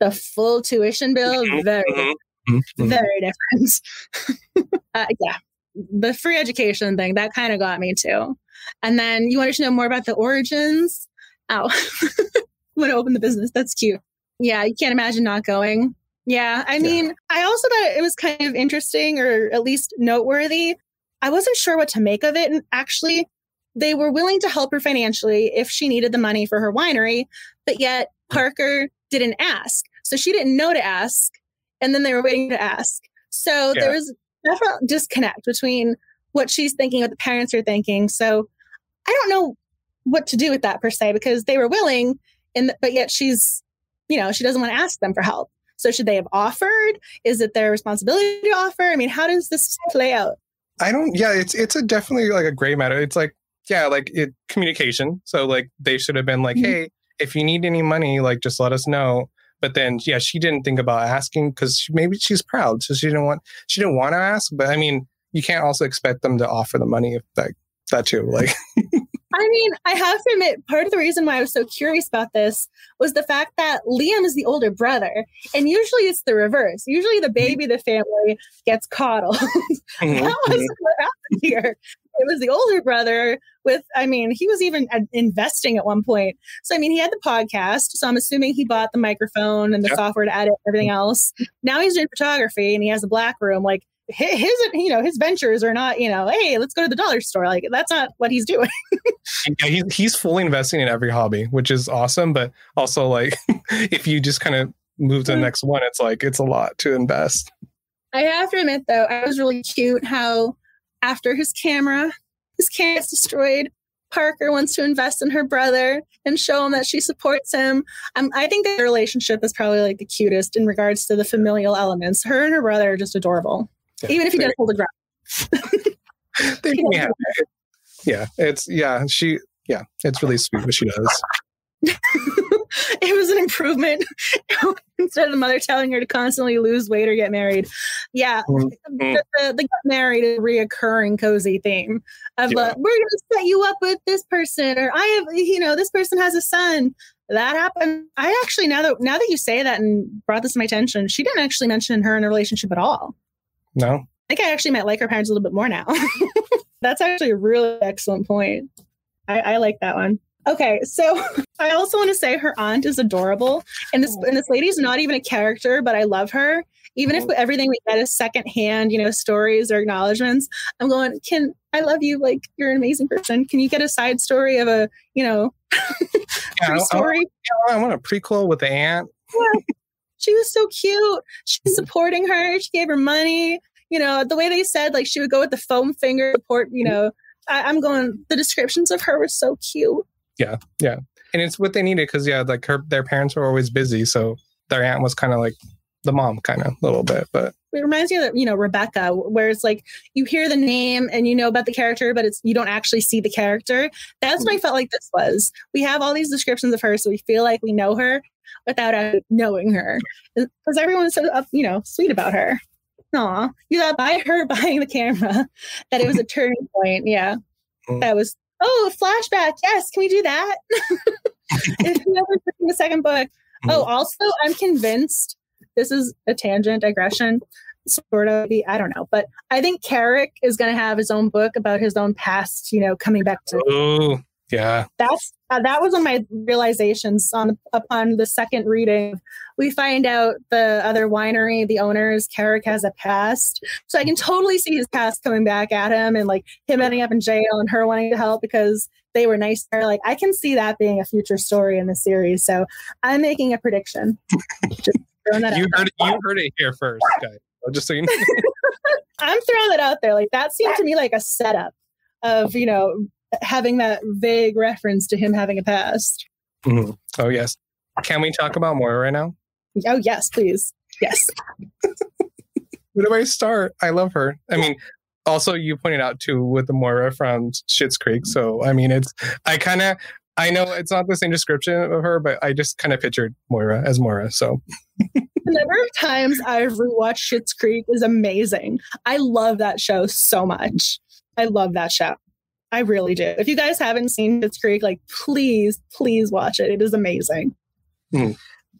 the full tuition bill. Mhm, Very, mhm, mhm, mhm. very different. <laughs> uh, yeah, the free education thing that kind of got me too. And then you wanted to know more about the origins. Oh, want to open the business? That's cute. Yeah, you can't imagine not going. Yeah, I Yeah. mean, I also thought it was kind of interesting or at least noteworthy. I wasn't sure what to make of it. And actually, they were willing to help her financially if she needed the money for her winery, but yet Parker didn't ask. So she didn't know to ask. And then they were waiting to ask. So Yeah. there was definitely disconnect between what she's thinking, what the parents are thinking. So I don't know what to do with that per se because they were willing, and but yet she's, you know, she doesn't want to ask them for help. So should they have offered? Is it their responsibility to offer? I mean, how does this play out? I don't. Yeah, it's it's a definitely like a gray matter. It's like yeah, like it communication. So like they should have been like, Mhm. hey, if you need any money, like just let us know. But then yeah, she didn't think about asking because maybe she's proud, so she didn't want she didn't want to ask. But I mean, you can't also expect them to offer the money if like that too. Like <laughs> I mean, I have to admit, part of the reason why I was so curious about this was the fact that Liam is the older brother. And usually it's the reverse. Usually the baby of the family gets coddled. <laughs> mhm, that wasn't what happened here. It was the older brother with, I mean, he was even uh, investing at one point. So, I mean, he had the podcast. So I'm assuming he bought the microphone and the Yep. software to edit everything else. Now he's doing photography and he has a black room. Like his, you know, his ventures are not, you know, hey, let's go to the dollar store. Like that's not what he's doing. <laughs> yeah, he's he's fully investing in every hobby, which is awesome. But also like <laughs> if you just kind of move to the Mm. next one, it's like it's a lot to invest. I have to admit, though, I was really cute how after his camera, his camera gets destroyed, Parker wants to invest in her brother and show him that she supports him. Um, I think their relationship is probably like the cutest in regards to the familial elements. Her and her brother are just adorable, Yeah, even if he doesn't hold the ground. <laughs> they make me happy. Yeah, it's yeah, she yeah, it's really sweet what she does. <laughs> it was an improvement <laughs> instead of the mother telling her to constantly lose weight or get married. Yeah, Mhm. the, the, the get married is a reoccurring cozy theme of Yeah. uh, we're going to set you up with this person, or I have, you know, this person has a son. that happened. I actually now that now that you say that and brought this to my attention, she didn't actually mention her in a relationship at all. No. I think I actually might like her parents a little bit more now. <laughs> That's actually a really excellent point. I, I like that one. Okay, so <laughs> I also want to say her aunt is adorable, and this and this lady's not even a character, but I love her. Even if mm-hmm. everything we get is secondhand, you know, stories or acknowledgments, I'm going. Can I love you? Like you're an amazing person. Can you get a side story of a, you know, <laughs> Yeah, I, story? I, I want a prequel with the aunt. Yeah. She was so cute. She's supporting her. She gave her money. You know, the way they said like she would go with the foam finger support, you know, I, I'm going, the descriptions of her were so cute. Yeah, yeah, and it's what they needed because yeah, like her their parents were always busy, so their aunt was kind of like the mom, kind of a little bit, but It reminds me of, you know, Rebecca, where it's like you hear the name and you know about the character, but it's you don't actually see the character. That's what I felt like this was. We have all these descriptions of her, so we feel like we know her without uh, knowing her, because everyone's so you know, sweet about her. Aw, you thought by <laughs> her buying the camera that it was a <laughs> turning point. Yeah, Mm. that was. Oh, flashback. Yes, can we do that? <laughs> if reading the second book. Oh, also, I'm convinced this is a tangent digression, sort of. The I don't know, but I think Carrick is going to have his own book about his own past. You know, coming back to oh yeah, that's uh, that was one of my realizations on upon the second reading. We find out the other winery, the owners, Carrick has a past, so I can totally see his past coming back at him, and like him ending up in jail and her wanting to help because they were nice to her. Like I can see that being a future story in the series. So I'm making a prediction. <laughs> Just throwing that you out heard it, you heard it here first, guys. So Just so you know. I'm throwing that out there. Like that seemed to me like a setup of you know having that vague reference to him having a past. Mhm. Oh yes. Can we talk about Moira right now? Oh yes, please. Yes. <laughs> Where do I start? I love her. I mean, also you pointed out too with the Moira from Schitt's Creek. So I mean, it's I kind of I know it's not the same description of her, but I just kind of pictured Moira as Moira. So <laughs> The number of times I've rewatched Schitt's Creek is amazing. I love that show so much. I love that show. I really do. If you guys haven't seen Schitt's Creek, like please, please watch it. It is amazing. Hmm.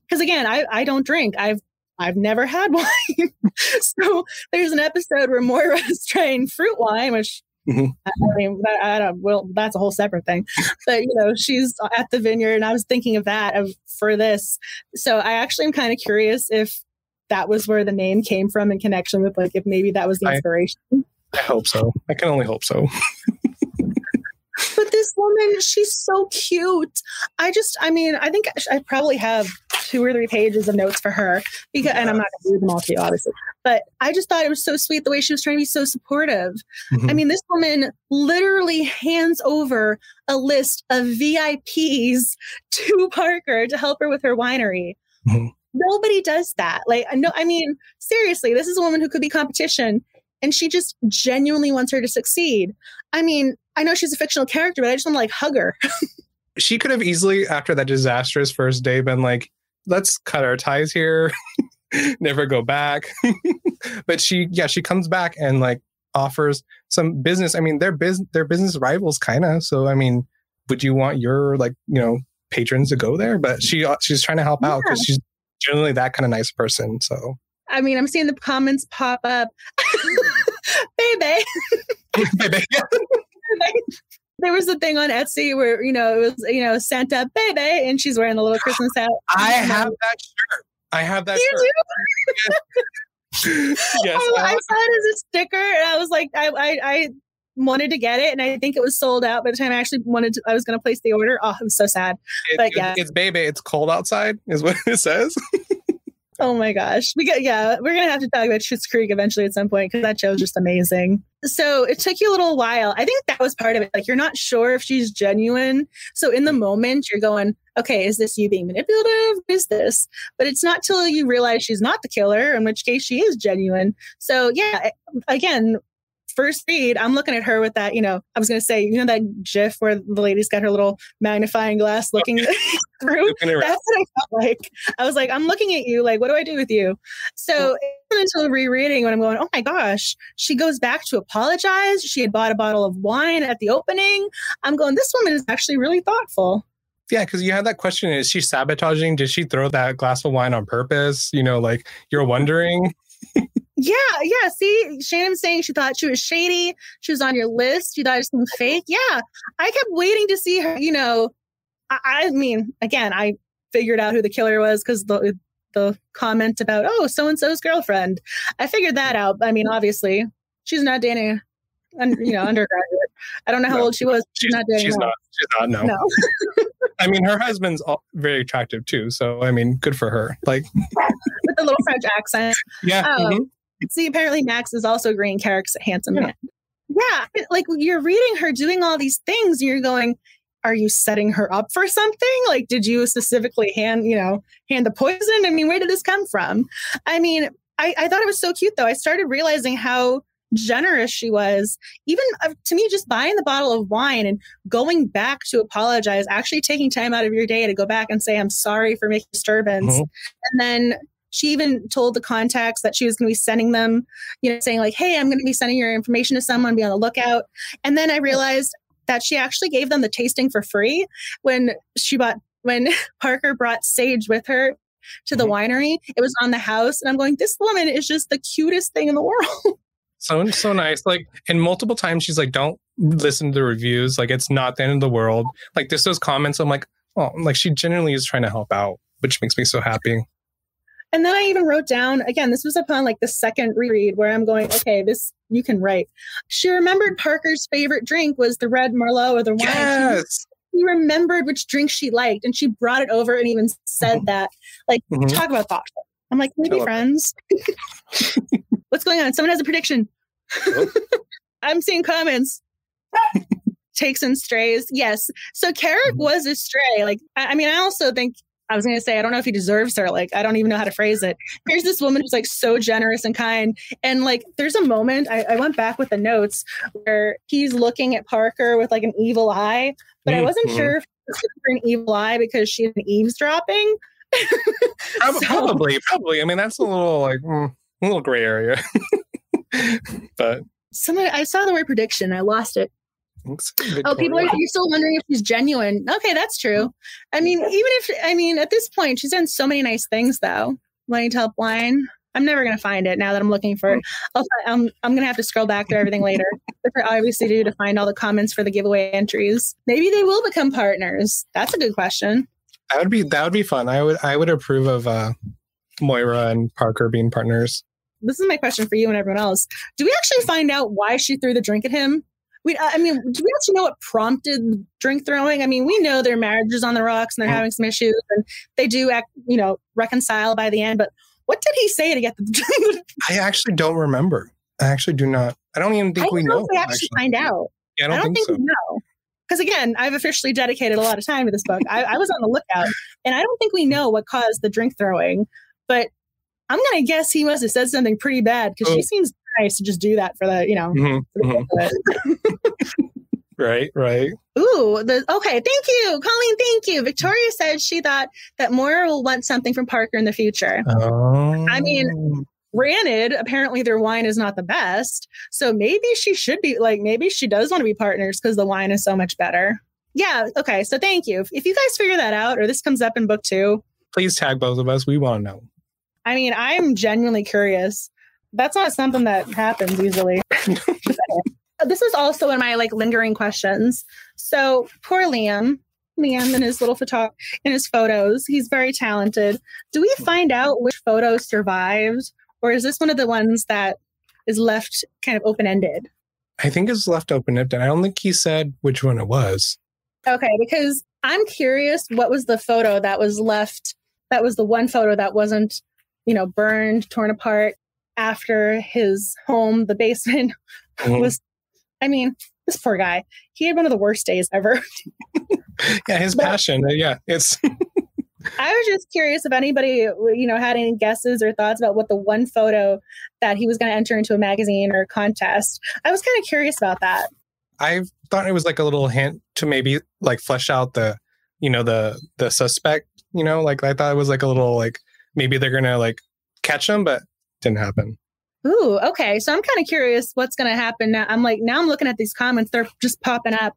Because again, I, I don't drink. I've I've never had <laughs> wine. so there's an episode where Moira is trying fruit wine, which Mhm. I mean, that- I don't, well, that's a whole separate thing. But you know, she's at the vineyard, and I was thinking of that of for this. So I actually am kind of curious if that was where the name came from in connection with like if maybe that was the I- inspiration. I hope so. I can only hope so. <laughs> This woman, she's so cute. I just, I mean, I think I probably have two or three pages of notes for her because, and I'm not going to read them all to you, obviously. But I just thought it was so sweet the way she was trying to be so supportive. Mhm. I mean, this woman literally hands over a list of VIPs to <laughs> Parker to help her with her winery. Mhm. Nobody does that. Like, no, I mean, seriously, this is a woman who could be competition, and she just genuinely wants her to succeed. I mean, I know she's a fictional character, but I just want to like hug her. <laughs> she could have easily, after that disastrous first day, been like, let's cut our ties here, <laughs> never go back. <laughs> but she, yeah, she comes back and like offers some business. I mean, they're business, they're business rivals, kind of. So, I mean, would you want your like, you know, patrons to go there? But she, uh, she's trying to help out because she's generally that kind of nice person. So, I mean, I'm seeing the comments pop up. Baby. Baby. <laughs> there was a thing on Etsy where, you know, it was, you know, Santa baby, and she's wearing the little Christmas hat. I have that shirt. I have that You shirt. <laughs> yes. Oh, I, I I saw it as a sticker, and I was like, I, I, I wanted to get it, and I think it was sold out by the time I actually wanted to. I was going to place the order. Oh, it was so sad. it- but it- yeah. It's baby. It's cold outside, is what <laughs> it says. Oh my gosh. We got yeah, we're gonna have to talk about Schitt's Creek eventually at some point because that show is just amazing. So it took you a little while. I think that was part of it. Like you're not sure if she's genuine. So in the moment you're going, okay, is this you being manipulative? Is this? But it's not till you realize she's not the killer, in which case she is genuine. So yeah, again, first read, I'm looking at her with that, you know, I was gonna say, you know, that gif where the lady's got her little magnifying glass oh, looking <laughs> through. That's what I felt like. I was like, I'm looking at you, like, what do I do with you? So wasn't until rereading when I'm going, oh my gosh, she goes back to apologize. She had bought a bottle of wine at the opening. I'm going, this woman is actually really thoughtful. Yeah, because you had that question: Is she sabotaging? Did she throw that glass of wine on purpose? You know, like you're wondering. Yeah, yeah. See, Shannon's saying she thought she was shady. She was on your list. She thought it was fake. Yeah, I kept waiting to see her. You know, I, I mean, again, I figured out who the killer was because the the comment about oh so and so's girlfriend. I figured that out. I mean, obviously, she's not dating, un, you know, undergraduate. I don't know how No, old she was. She's, not dating. she's her. not. She's not. No. No, <laughs> I mean, her husband's very attractive too. So I mean, good for her. Like, <laughs> with the little French accent. yeah. Um, mhm. See, apparently Max is also agreeing Carrick's a handsome Yeah. man. Yeah, like you're reading her doing all these things, you're going, "Are you setting her up for something? Like, did you specifically hand, you know, hand the poison? I mean, where did this come from? I mean, I, I thought it was so cute though. I started realizing how generous she was. Even uh, to me, just buying the bottle of wine and going back to apologize, actually taking time out of your day to go back and say, "I'm sorry for making disturbance," Mhm. and then she even told the contacts that she was going to be sending them, you know, saying like, "Hey, I'm going to be sending your information to someone. Be on the lookout." And then I realized that she actually gave them the tasting for free when she bought when <laughs> Parker brought Sage with her to the Mhm. winery. It was on the house, and I'm going, "This woman is just the cutest thing in the <laughs> world." So so nice. Like, and multiple times she's like, "Don't listen to the reviews. Like, it's not the end of the world." Like, just those comments. I'm like, oh, like she genuinely is trying to help out, which makes me so happy. And then I even wrote down again, this was upon like the second reread where I'm going, okay, this you can write. She remembered Parker's favorite drink was the red Merlot or the wine. She- Yes. She remembered which drink she liked and she brought it over and even said Mhm. that. Like, Mhm. talk about thoughtful. I'm like, can we be friends? <laughs> What's going on? Someone has a prediction. Oh. <laughs> I'm seeing comments. <laughs> Takes and strays. Yes. So Carrick Mhm. was a stray. Like, I, I mean, I also think I was going to say, I don't know if he deserves her. Like, I don't even know how to phrase it. Here's this woman who's like so generous and kind. And like, there's a moment, I, I went back with the notes where he's looking at Parker with like an evil eye, but I wasn't Mhm. sure if it was an evil eye because she's eavesdropping. <laughs> So- Probably, probably. I mean, that's a little like mm, a little gray area. <laughs> but Somebody, I saw the word prediction. I lost it. Oh, people are you're still wondering if she's genuine. Okay, that's true. I mean, even if I mean at this point she's done so many nice things though. Wanting to help line. I'm never gonna find it now that I'm looking for it. I'll, I'm, I'm gonna have to scroll back through everything later. <laughs> Which I obviously do to find all the comments for the giveaway entries. Maybe they will become partners. That's a good question. That would be that would be fun. I would I would approve of uh Moira and Parker being partners. This is my question for you and everyone else. Do we actually find out why she threw the drink at him? We, I mean, do we actually know what prompted drink throwing? I mean, we know their marriage is on the rocks and they're Mhm. having some issues, and they do act, you know, reconcile by the end. But what did he say to get the? <laughs> I actually don't remember. I actually do not. I don't even think don't we know we actually find out. Yeah, I don't, think, so. we know. Because again, I've officially dedicated a lot of time to this book. I, I was on the lookout, and I don't think we know what caused the drink throwing. But I'm gonna guess he must have said something pretty bad because Oh. she seems nice to just do that for the, you know. Mhm, for the mhm. sake of it. <laughs> Right, right. Ooh, the okay, thank you, Colleen. Thank you. Victoria said she thought that Moira will want something from Parker in the future. Oh, I mean- Granted, apparently their wine is not the best, so maybe she should be like maybe she does want to be partners because the wine is so much better. Yeah. Okay. So thank you. If you guys figure that out, or this comes up in book two, please tag both of us. We want to know. I mean, I'm genuinely curious. That's not something that happens easily. <laughs> this is also in my like lingering questions. So poor Liam, Liam in his little photo in his photos, he's very talented. Do we find out which photo survived, or is this one of the ones that is left kind of open ended? I think it's left open ended. I don't think he said which one it was. Okay, because I'm curious what was the photo that was left that was the one photo that wasn't, you know, burned, torn apart after his home, the basement <laughs> Mhm. was I mean, this poor guy. He had one of the worst days ever. <laughs> yeah, his But- passion. uh, Yeah, it's <laughs> I was just curious if anybody, you know, had any guesses or thoughts about what the one photo that he was going to enter into a magazine or a contest. I was kind of curious about that. I thought it was like a little hint to maybe like flesh out the, you know, the the suspect. You know, like I thought it was like a little like maybe they're gonna like catch him, but didn't happen. Ooh, okay. So I'm kind of curious what's going to happen now. I'm like, now I'm looking at these comments. They're just popping up.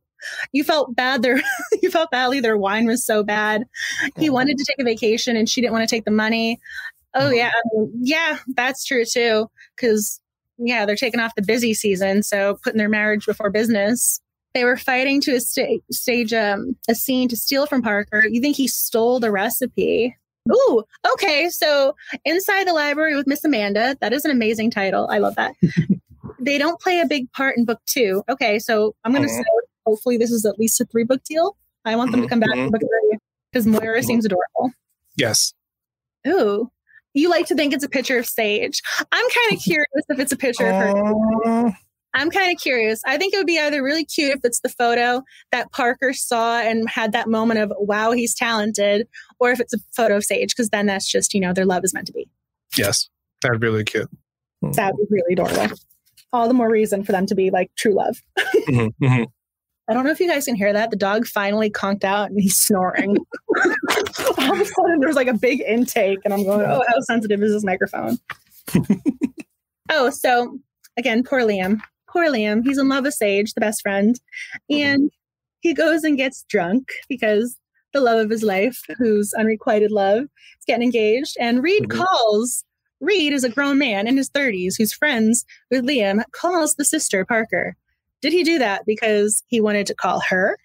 you felt bad their <laughs> you felt badly their wine was so bad. He wanted to take a vacation and she didn't want to take the money. Oh Mhm. yeah, yeah, that's true too. Because yeah, they're taking off the busy season, so putting their marriage before business. They were fighting to a sta- stage um, a scene to steal from Parker. You think he stole the recipe? Ooh, okay. So inside the library with Miss Amanda. That is an amazing title. I love that. <laughs> they don't play a big part in book two. Okay, so I'm going to Mhm. say hopefully this is at least a three book deal. I want them to come back Mhm. to book three because Moira Mhm. seems adorable. Yes. Ooh, you like to think it's a picture of Sage. I'm kind of curious if it's a picture of her. I'm kind of curious. I think it would be either really cute if it's the photo that Parker saw and had that moment of, wow, he's talented, or if it's a photo of Sage, because then that's just, you know, their love is meant to be. yes. That'd be really cute. That would be really adorable. All the more reason for them to be like true love. <laughs> Mhm, mhm. I don't know if you guys can hear that. The dog finally conked out and he's snoring. <laughs> All of a sudden, there's like a big intake, and I'm going, oh, how sensitive is this microphone? <laughs> oh, so again, poor Liam. Poor Liam. He's in love with Sage, the best friend. And he goes and gets drunk because the love of his life, whose unrequited love, is getting engaged. And Reed Mhm. calls. Reed is a grown man in his 30s who's friends with Liam, calls the sister Parker. Did he do that because he wanted to call her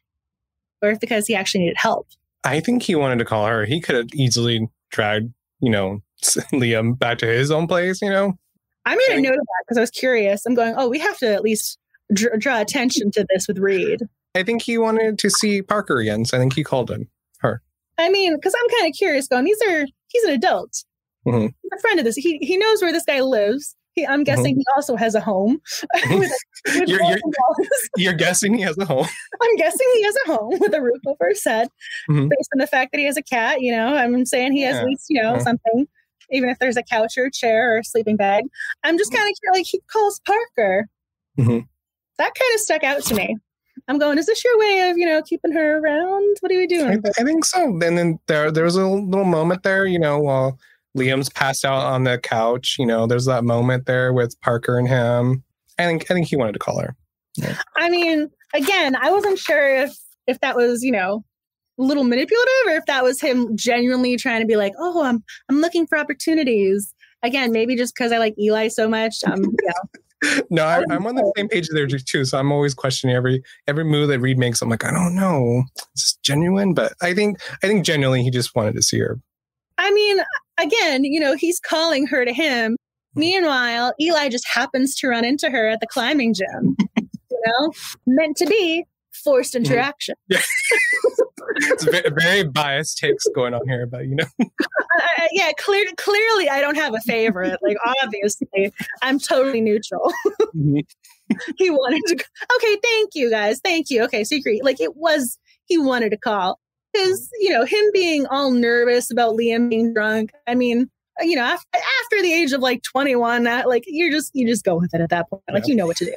or because he actually needed help? I think he wanted to call her. He could have easily dragged, you know, <laughs> Liam back to his own place, you know? I made a note of that because I was curious. I'm going, oh, we have to at least dr- draw attention to this with Reed. I think he wanted to see Parker again. So I think he called him. Her. I mean, because I'm kind of curious. Going, these are he's an adult, Mhm. he's a friend of this. He he knows where this guy lives. He, I'm guessing he also has a home. <laughs> with, with You're- you're- You're guessing he has a home. <laughs> I'm guessing he has a home with a roof over his head, Mhm. based on the fact that he has a cat. You know, I'm saying he has at least you know Yeah. something, even if there's a couch or a chair or a sleeping bag. I'm just kind of curious. Like he calls Parker. Mhm. That kind of stuck out to me. I'm going. Is this your way of you know keeping her around? What are we doing? I think so. And then there there was a little moment there, you know, while Liam's passed out on the couch. You know, there's that moment there with Parker and him. I think I think he wanted to call her. I mean, again, I wasn't sure if if that was you know little manipulative or if that was him genuinely trying to be like, oh, I'm I'm looking for opportunities. Again, maybe just because I like Eli so much. Um, yeah. <laughs> No, I, I'm on the same page there too. So I'm always questioning every every move that Reed makes. I'm like, I don't know, is this genuine? But I think I think genuinely he just wanted to see her. I mean, again, you know, he's calling her to him. Meanwhile, Eli just happens to run into her at the climbing gym. <laughs> you know, meant to be forced mm-hmm. interaction. <laughs> It's very, very biased takes going on here, but you know, <laughs> I- yeah, clear, clearly, I don't have a favorite. Like, obviously, I'm totally neutral. <laughs> Mm-hmm. he wanted to. Okay, thank you guys. Thank you. Okay, so agree. Like, it was he wanted to call because you know him being all nervous about Liam being drunk. I mean, you know, after, after the age of like 21, that, like you're just you just go with it at that point. Like Yeah. you know what to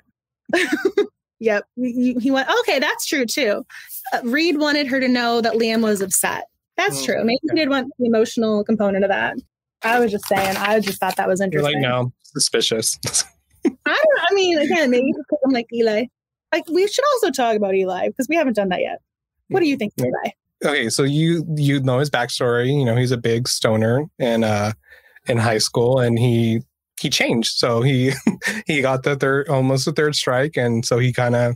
do. Yep. He, went. Okay, that's true too. Uh, Reed wanted her to know that Liam was upset. That's Mm, true. Maybe he did want the emotional component of that. I was just saying. I just thought that was you're interesting. like, no, suspicious. <laughs> I don't. I mean, again, maybe I'm like Eli. Like we should also talk about Eli because we haven't done that yet. What do you think, Eli? okay, so you you know his backstory. You know he's a big stoner in uh in high school, and he he changed. So he <laughs> he got the third almost the third strike, and so he kind of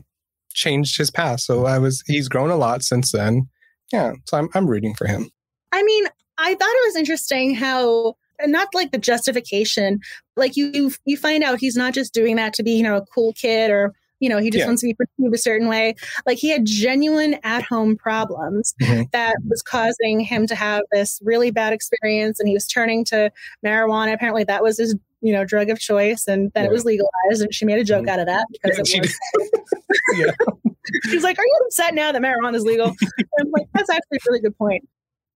changed his path. So I was he's grown a lot since then. Yeah, so I'm I'm rooting for him. I mean, I thought it was interesting how and not like the justification, like you you, find out he's not just doing that to be you know a cool kid or you know he just Yeah. wants to be perceived a certain way. Like he had genuine at home problems Mhm. that was causing him to have this really bad experience, and he was turning to marijuana. Apparently, that was his you know drug of choice, and then Yeah. it was legalized, and she made a joke Mhm. out of that because Yeah, it she was. <laughs> Yeah. <laughs> She's like, "Are you upset now that marijuana is legal?" And I'm like, "That's actually a really good point."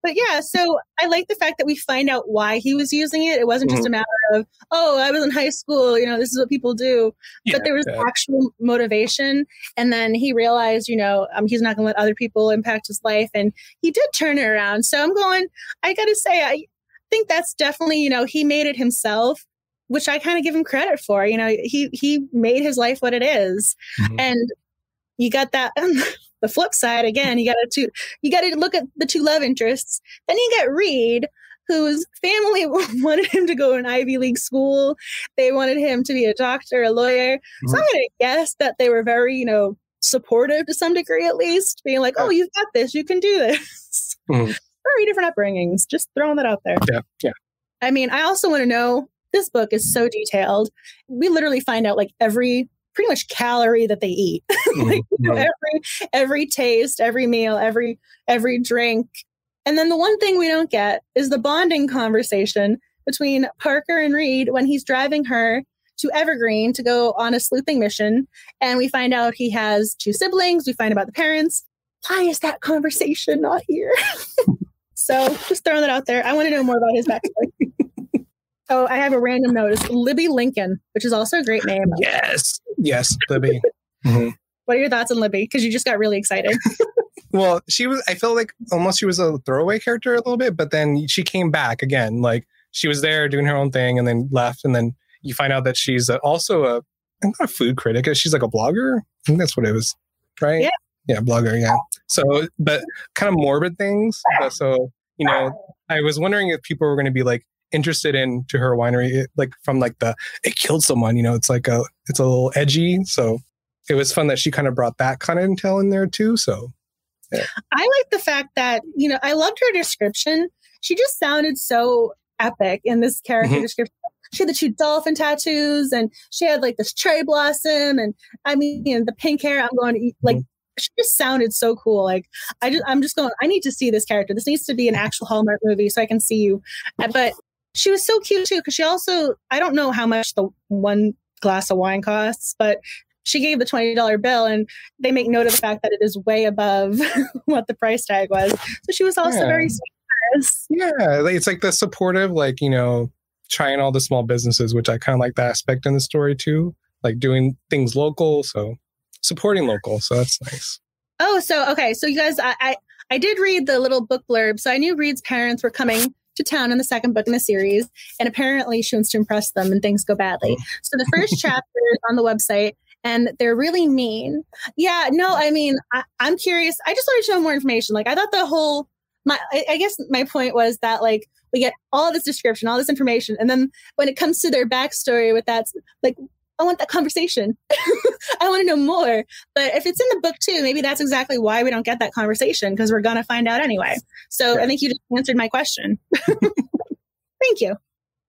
But yeah, so I like the fact that we find out why he was using it. It wasn't just Mm-hmm. a matter of, "Oh, I was in high school, you know, this is what people do." but there was yeah. actual motivation, and then he realized, you know, um, he's not going to let other people impact his life, and he did turn it around. So I'm going. I got to say, I think that's definitely, you know, he made it himself. Which I kind of give him credit for. You know, he he made his life what it is Mhm. and you got that <laughs> the flip side, again, you got to you got to look at the two love interests. Then you get Reed, whose family <laughs> wanted him to go to an Ivy League school. They wanted him to be a doctor, a lawyer. Mm-hmm. So I'm going to guess that they were very, you know, supportive to some degree at least, being like, "Oh, you've got this. You can do this." Mm-hmm. <laughs> Very different upbringings. Just throwing that out there. Yeah, yeah. I mean, I also want to know. This book is so detailed. We literally find out like every pretty much calorie that they eat. <laughs> like, mm-hmm. you know, every every taste, every meal, every every drink. And then the one thing we don't get is the bonding conversation between Parker and Reed when he's driving her to Evergreen to go on a sleuthing mission. And we find out he has two siblings. We find about the parents. Why is that conversation not here? <laughs> so just throwing that out there. I want to know more about his backstory. Oh, I have a random notice. Libby Lincoln, which is also a great name. Yes. Yes, Libby. Mm-hmm. What are your thoughts on Libby? Because you just got really excited. <laughs> well, she was, I felt like almost she was a throwaway character a little bit, but then she came back again. Like she was there doing her own thing and then left. And then you find out that she's also a not a food critic. She's like a blogger. I think that's what it was, right? Yeah. Yeah, blogger. Yeah. So, but kind of morbid things. So, you know, I was wondering if people were going to be like interested in to her winery, like from like the it killed someone. You know, it's like a it's a little edgy. So it was fun that she kind of brought that kind of intel in there too. So yeah. I like the fact that you know I loved her description. She just sounded so epic in this character mm-hmm. description she had the two dolphin tattoos and she had like this cherry blossom and I mean you know, the pink hair. I'm going to eat like mm-hmm. she just sounded so cool. Like I just I'm just going, I need to see this character. This needs to be an <laughs> actual Hallmark movie so I can see you. But she was so cute too, because she also I don't know how much the one glass of wine costs, but she gave the $20 bill and they make note of the fact that it is way above <laughs> what the price tag was. So she was also yeah. very sweet. Yeah, it's like the supportive, like, you know, trying all the small businesses, which I kind of like that aspect in the story too, like doing things local. So supporting local. So that's nice. Oh, so okay. So you guys, I, I, I did read the little book blurb. So I knew Reed's parents were coming to town in the second book in the series, and apparently she wants to impress them, and things go badly. Oh. So the first <laughs> chapter is on the website, and they're really mean. Yeah, no, I mean, I, am curious. I just wanted to know more information. Like, I thought the whole my, I, I guess my point was that like we get all this description, all this information. And then when it comes to their backstory with that, like, I want that conversation. <laughs> I want to know more. But if it's in the book too, maybe that's exactly why we don't get that conversation because we're going to find out anyway. So I think you just answered my question. <laughs> Thank you.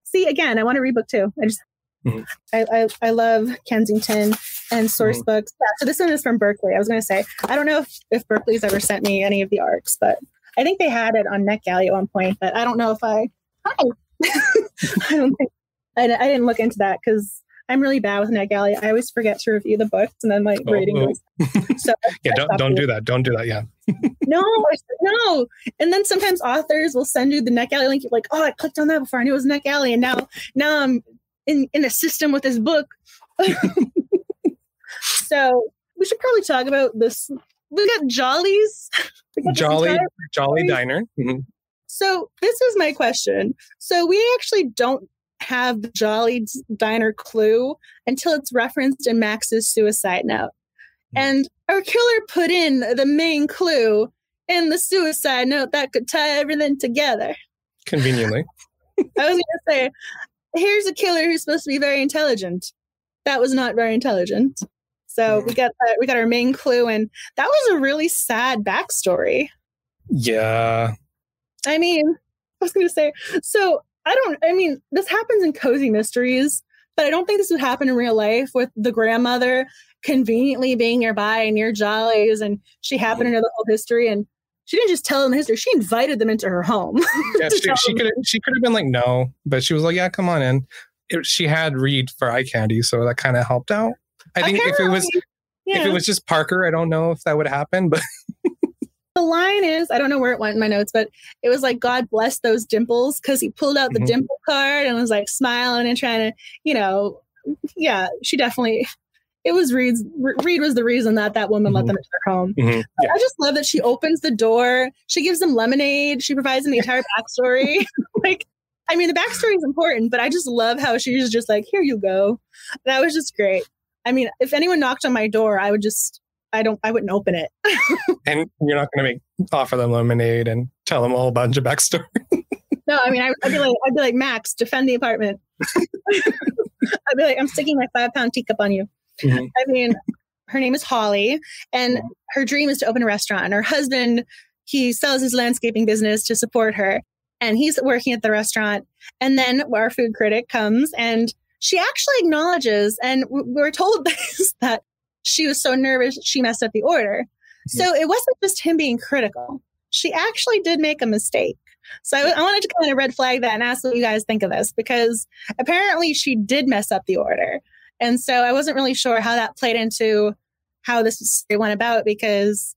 See, again, I want to read book two. I just, mm-hmm. I, I, I, love Kensington and source mm-hmm. books. Yeah, so this one is from Berkley. I was going to say, I don't know if, if Berkley's ever sent me any of the arcs, but I think they had it on NetGalley at one point, but I don't know if I. <laughs> I don't think I, I didn't look into that because I'm really bad with NetGalley. I always forget to review the books and then like oh, reading. Oh. <laughs> So yeah, don't don't do that. Don't do that. Yeah. <laughs> no, no. And then sometimes authors will send you the NetGalley link. You're like, oh, I clicked on that before. I knew it was NetGalley, and now now I'm in in a system with this book. <laughs> so we should probably talk about this we got Jolly's. We got Jolly Jolly Diner. Mm-hmm. So this is my question. So we actually don't have the Jolly Diner clue until it's referenced in Max's suicide note. Mm-hmm. And our killer put in the main clue in the suicide note that could tie everything together. Conveniently. <laughs> I was going to say, here's a killer who's supposed to be very intelligent. That was not very intelligent. So we got uh, we got our main clue, and that was a really sad backstory. Yeah. I mean, I was going to say, so I don't. I mean, this happens in cozy mysteries, but I don't think this would happen in real life with the grandmother conveniently being nearby and near Jolly's, and she happened to know the whole history and she didn't just tell them the history; she invited them into her home. <laughs> yeah, she, she could she could have been like no, but she was like, yeah, come on in. It, she had Reed for eye candy, so that kind of helped out. I think Apparently, if it was yeah. if it was just Parker, I don't know if that would happen, but <laughs> the line is I don't know where it went in my notes, but it was like God bless those dimples because he pulled out the mm-hmm. dimple card and was like smiling and trying to, you know, yeah, she definitely. It was Reed's. Reed was the reason that that woman mm-hmm. let them into their home. Mm-hmm. Yeah. I just love that she opens the door. She gives them lemonade. She provides them the entire backstory. <laughs> like, I mean, the backstory is important, but I just love how she was just like, "Here you go." That was just great. I mean, if anyone knocked on my door, I would just I don't I wouldn't open it. <laughs> and you're not going to make offer them lemonade and tell them a whole bunch of backstory. no, I mean I, would be like I'd be like Max, defend the apartment. <laughs> I'd be like I'm sticking my five pound teacup on you. Mm-hmm. I mean, her name is Holly, and her dream is to open a restaurant. And her husband, he sells his landscaping business to support her, and he's working at the restaurant. And then our food critic comes and she actually acknowledges, and we're told <laughs> this, that she was so nervous she messed up the order. So it wasn't just him being critical. She actually did make a mistake. So I, I, wanted to kind of red flag that and ask what you guys think of this because apparently she did mess up the order. And so I wasn't really sure how that played into how this went about because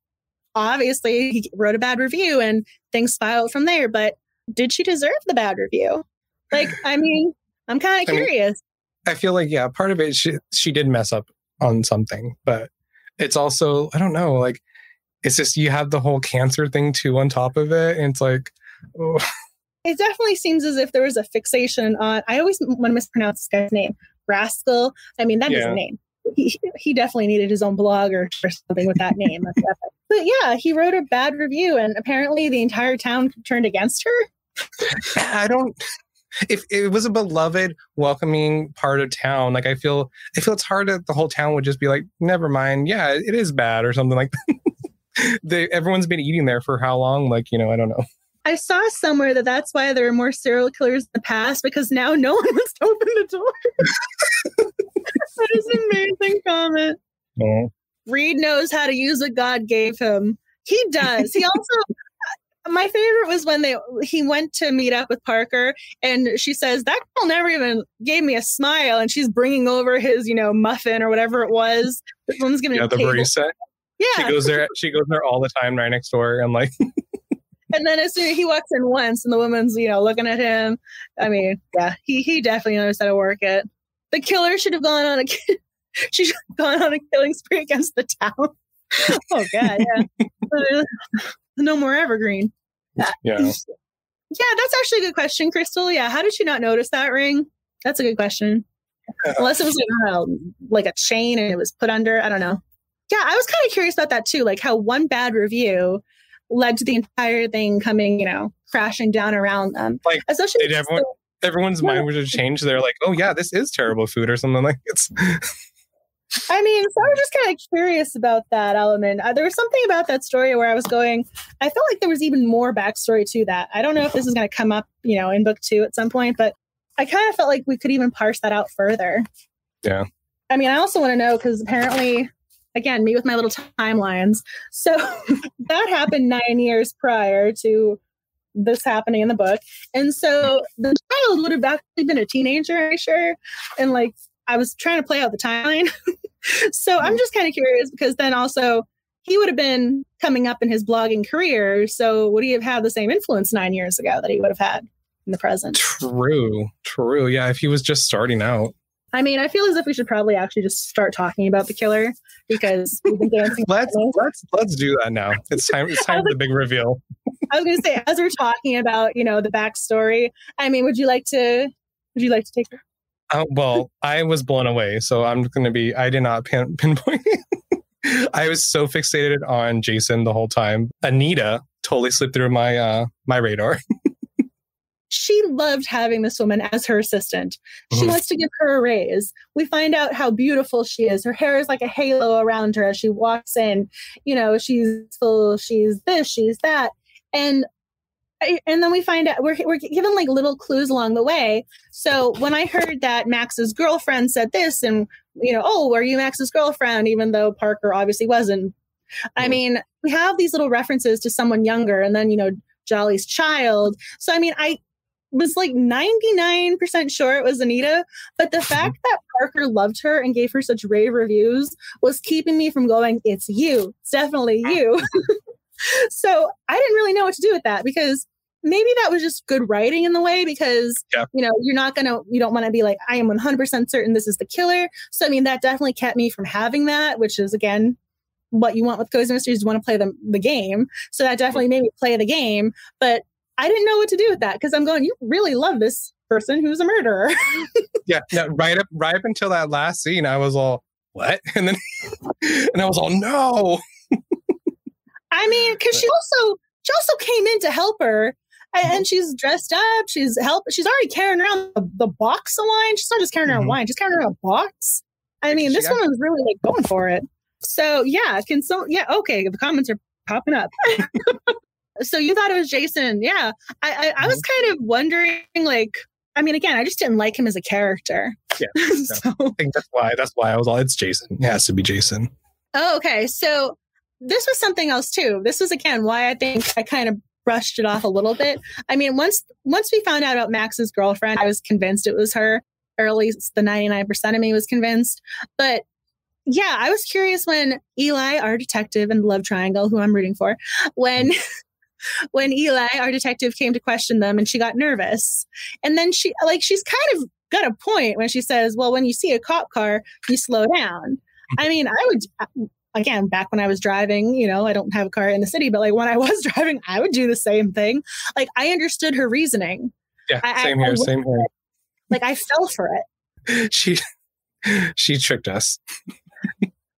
obviously he wrote a bad review and things spiraled from there. But did she deserve the bad review? Like, I mean, I'm kind of curious. I, mean, I feel like, yeah, part of it, she, she did mess up on something, but it's also, I don't know, like, it's just you have the whole cancer thing too on top of it. And it's like, oh. <laughs> It definitely seems as if there was a fixation on, I always want to mispronounce this guy's name, Rascal. I mean, that yeah. is a name. He, he definitely needed his own blog or, or something with that name. <laughs> but yeah, he wrote a bad review, and apparently the entire town turned against her. I don't if it was a beloved, welcoming part of town, like I feel, I feel it's hard that the whole town would just be like, never mind, yeah, it is bad or something like that. <laughs> they, everyone's been eating there for how long? Like, you know, I don't know. I saw somewhere that that's why there are more serial killers in the past because now no <laughs> one wants to open the door. <laughs> that is an amazing comment. Oh. Reed knows how to use what God gave him. He does. He also my favorite was when they he went to meet up with Parker and she says that girl never even gave me a smile and she's bringing over his you know muffin or whatever it was. This one's gonna yeah the barista. Yeah, she goes there. She goes there all the time right next door and like. <laughs> and then as soon as he walks in once and the woman's you know looking at him, I mean yeah he he definitely knows how to work it. The killer should have gone on a <laughs> she should have gone on a killing spree against the town. <laughs> oh god yeah. No more evergreen. Yeah. <laughs> Yeah, that's actually a good question, Crystal. Yeah. How did you not notice that ring? That's a good question. <laughs> Unless it was like, know, like a chain and it was put under. I don't know. Yeah, I was kind of curious about that too. Like how one bad review led to the entire thing coming, you know, crashing down around them. Like, especially everyone, everyone's mind would have changed. They're like, oh yeah, this is terrible food or something like it's. <laughs> I mean, so I was just kind of curious about that element. Uh, there was something about that story where I was going, I felt like there was even more backstory to that. I don't know if this is going to come up, you know, in book two at some point, but I kind of felt like we could even parse that out further. Yeah. I mean, I also want to know because apparently, again, me with my little timelines. So <laughs> that happened nine years prior to this happening in the book. And so the child would have actually been a teenager, I'm sure. And like I was trying to play out the timeline. <laughs> so I'm mm-hmm. just kind of curious because then also he would have been coming up in his blogging career. So would he have had the same influence nine years ago that he would have had in the present? True, true. Yeah, if he was just starting out. I mean, I feel as if we should probably actually just start talking about the killer because we've been dancing. <laughs> let's let's let's do that now. It's time. It's <laughs> time for the big reveal. I was going to say, as we're talking about, you know, the backstory. I mean, would you like to? Would you like to take? Uh, well, I was blown away, so I'm going to be. I did not pin, <laughs> pinpoint. I was so fixated on Jason the whole time. Anita totally slipped through my uh, my radar. <laughs> she loved having this woman as her assistant. She mm-hmm. wants to give her a raise. We find out how beautiful she is. Her hair is like a halo around her as she walks in. You know, she's full, she's this, she's that. And and then we find out we're, we're given like little clues along the way. So when I heard that Max's girlfriend said this, and you know, oh, are you Max's girlfriend? Even though Parker obviously wasn't. I mean, we have these little references to someone younger, and then you know, Jolly's child. So I mean, I was like 99% sure it was Anita, but the mm-hmm. fact that Parker loved her and gave her such rave reviews was keeping me from going, it's you. It's definitely you. <laughs> so I didn't really know what to do with that because maybe that was just good writing in the way because yeah. you know you're not gonna you don't want to be like i am 100% certain this is the killer so i mean that definitely kept me from having that which is again what you want with cozy mysteries you want to play the, the game so that definitely made me play the game but i didn't know what to do with that because i'm going you really love this person who's a murderer <laughs> yeah no, right up right up until that last scene i was all what? <laughs> And then, and I was all, no. I mean, because she also she also came in to help her, and, and she's dressed up. She's help. She's already carrying around the, the box of wine. She's not just carrying around Mhm. wine. She's carrying around a box. I mean, She this got- woman was really like going for it. So yeah, can so yeah okay. The comments are popping up. <laughs> so you thought it was Jason? Yeah, I I, I was kind of wondering like. I mean, again, I just didn't like him as a character. Yeah, <laughs> so, I think that's why. That's why I was all. It's Jason. It has to be Jason. Oh, okay. So this was something else too. This was again why I think I kind of brushed it off a little bit. I mean, once once we found out about Max's girlfriend, I was convinced it was her, or at least the 99% of me was convinced. But yeah, I was curious when Eli, our detective and love triangle, who I'm rooting for, when mm. <laughs> when Eli, our detective, came to question them and she got nervous. And then she like she's kind of got a point when she says, Well, when you see a cop car, you slow down. I mm-hmm. mean, I would again back when I was driving, you know, I don't have a car in the city, but like when I <laughs> was driving, I would do the same thing. Like I understood her reasoning. Yeah, I- I- same I here. would- Same here. Like I fell for it. <laughs> She she tricked us.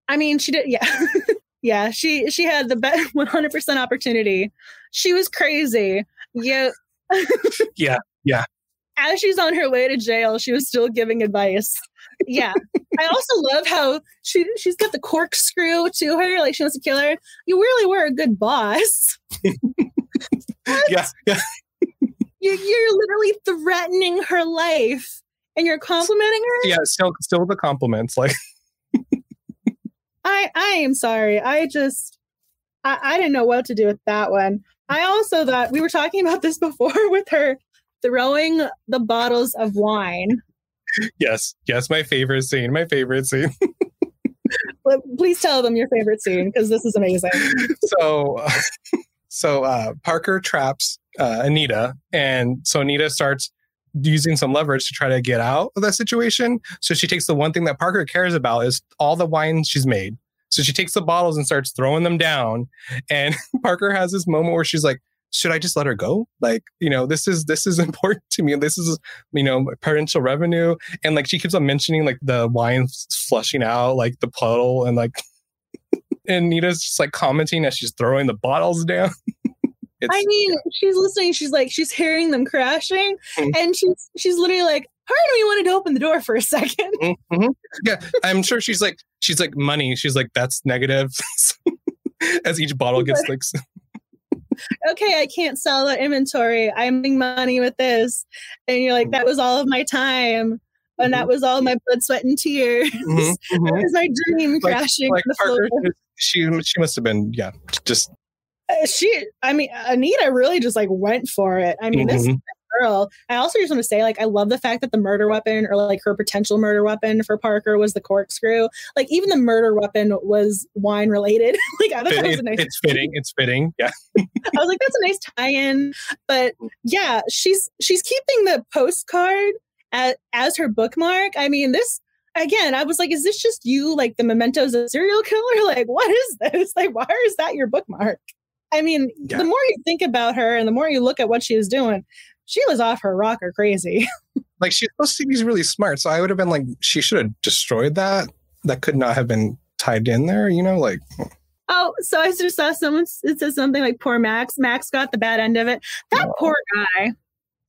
I mean, she did yeah. <laughs> yeah, she she had the best 100% opportunity. She was crazy. Yeah. Yeah, yeah. As she's on her way to jail, she was still giving advice. Yeah. <laughs> I also love how she she's got the corkscrew to her, like she wants to kill her. You really were a good boss. <laughs> Yeah, yeah. <laughs> You're, you're literally threatening her life and you're complimenting her. Yeah, still still the compliments. Like I I am sorry. I just I, I didn't know what to do with that one. I also thought we were talking about this before with her throwing the bottles of wine. yes, yes, my favorite scene. My favorite scene. <laughs> Please tell them your favorite scene because this is amazing. so <laughs> so uh Parker traps uh Anita and so Anita starts using some leverage to try to get out of that situation. So she takes the one thing that Parker cares about is all the wine she's made. So she takes the bottles and starts throwing them down. And <laughs> Parker has this moment where she's like, should I just let her go? Like, you know, this is this is <laughs> important to me. This is, you know, parental revenue. And like she keeps on mentioning like the wine flushing out, like the puddle, and like <laughs> and Nita's just like commenting as she's throwing the bottles <laughs> down. it's, I mean, she's listening. She's like, she's hearing them crashing, Mhm. and she's she's literally like, part of me wanted to open the door for a second. Mhm. yeah, I'm sure she's like she's like money. She's like that's negative. as each bottle gets like okay, I can't sell the inventory. I'm making money with this, and you're like, that was all of my time, and that was all my blood, sweat, and tears. Mhm, <laughs> That mhm. was my dream Like- crashing like the floor. Parker, she she must have been yeah just Uh, she i mean anita really just like went for it i mean this Mhm. Girl. I also just want to say like i love the fact that the murder weapon or like her potential murder weapon for parker was the corkscrew. Like even the murder weapon was wine related. <laughs> Like i thought that was a nice it's fitting. It's fitting. Yeah. i was like that's a nice tie-in. But yeah she's she's keeping the postcard as, as her bookmark. I mean this again i was like is this just you like the mementos of serial killer? <laughs> Like what is this? Like why is that your bookmark? I mean Yeah. the more you think about her and the more you look at what she was doing she was off her rocker crazy <laughs> Like she's supposed to be really smart. So I would have been like, she should have destroyed that. That could not have been tied in there. You know, like oh so i just saw someone it says something like poor max max got the bad end of it that No. poor guy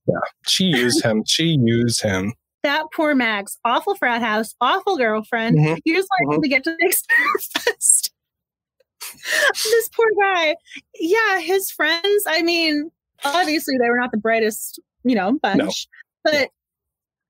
Yeah. she used him. She used him. that poor Max, awful frat house, awful girlfriend. Mhm. You just want him to get to the <laughs> next fest. <laughs> this poor guy. Yeah, his friends, I mean, obviously they were not the brightest, you know, bunch. But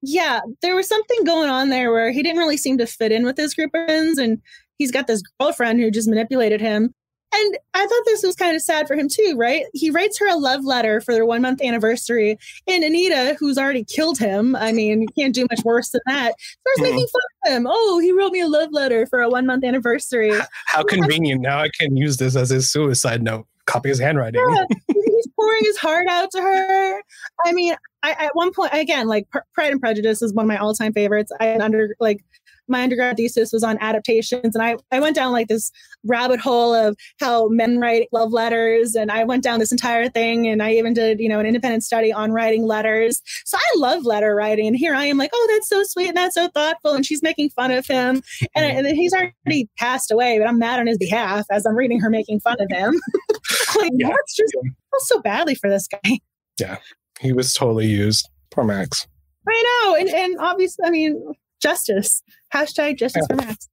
yeah, there was something going on there where he didn't really seem to fit in with his group of friends and he's got this girlfriend who just manipulated him. And I thought this was kind of sad for him too, right? He writes her a love letter for their one month anniversary, and Anita, who's already killed him, I mean, you can't do much worse than that, starts Mhm. making fun of him. Oh, he wrote me a love letter for a one month anniversary. How convenient. Now I can use this as his suicide note. Copy his handwriting. Yeah, <laughs> he's pouring his heart out to her. I mean, I at one point again, like Pr- Pride and Prejudice is one of my all time favorites. I under like my undergrad thesis was on adaptations. And I, I went down like this rabbit hole of how men write love letters. And I went down this entire thing. And I even did, you know, an independent study on writing letters. So I love letter writing. And here I am like, oh, that's so sweet and that's so thoughtful. And she's making fun of him. And, and he's already passed away, but I'm mad on his behalf as I'm reading her making fun of him. <laughs> like, yeah. that's just I feel so badly for this guy. Yeah. He was totally used. Poor Max. I know. And, and obviously, I mean, justice. Hashtag justice for Max.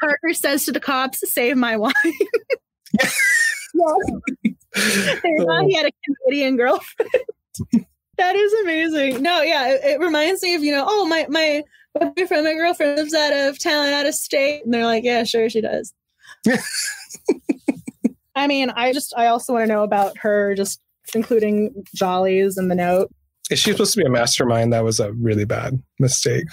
Parker says to the cops, save my wine. <laughs> yeah. he had a Canadian girlfriend. <laughs> that is amazing. No, yeah, it, it, reminds me of, you know, oh, my, my, my boyfriend, my girlfriend lives out of town, out of state. And they're like, yeah, sure, she does. <laughs> I mean, I just, I also want to know about her just including Jollies in the note. Is she supposed to be a mastermind? That was a really bad mistake.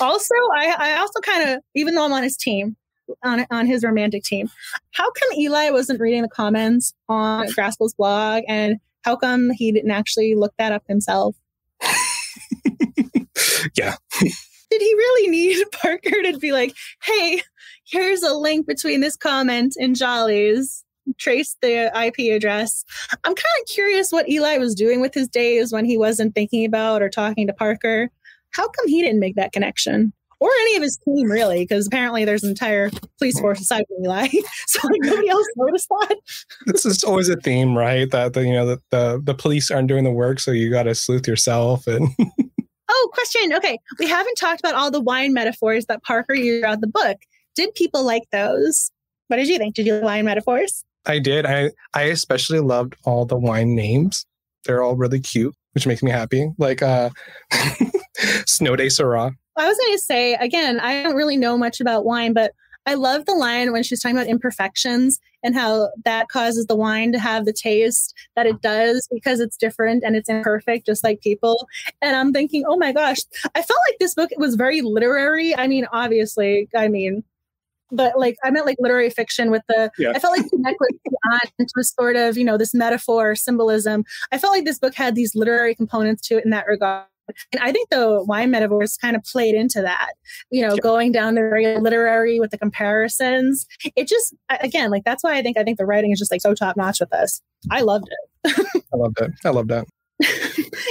Also, I, I also kind of, even though I'm on his team, on on his romantic team, how come Eli wasn't reading the comments on Graspel's blog, and how come he didn't actually look that up himself? <laughs> yeah. Did he really need <laughs> Parker to be like, "Hey, here's a link between this comment and Jolly's? trace the IP address. I'm kind of curious what Eli was doing with his days when he wasn't thinking about or talking to Parker. How come he didn't make that connection? Or any of his team, really, because apparently there's an entire police mm. force aside from Eli. so like, nobody else noticed that. this is always a theme, right? That the, you know the, the the police aren't doing the work, so you got to sleuth yourself and. <laughs> oh, question. Okay, we haven't talked about all the wine metaphors that Parker used throughout the book. Did people like those? What did you think? Did you like wine metaphors? I did. I I especially loved all the wine names. They're all really cute, which makes me happy. Like uh <laughs> Snow Day Syrah. I was going to say again, I don't really know much about wine, but I love the line when she's talking about imperfections and how that causes the wine to have the taste that it does because it's different and it's imperfect, just like people. And I'm thinking, oh my gosh, I felt like this book was very literary. I mean, obviously, I mean, but like I meant like literary fiction with the yeah. I felt like the necklace <laughs> into a sort of, you know, this metaphor, symbolism. I felt like this book had these literary components to it in that regard. And I think the wine metaphors kind of played into that, you know, going down the very literary with the comparisons. It just, again, like that's why I think I think the writing is just like so top notch with this. I loved it. I loved it. I loved that. <laughs>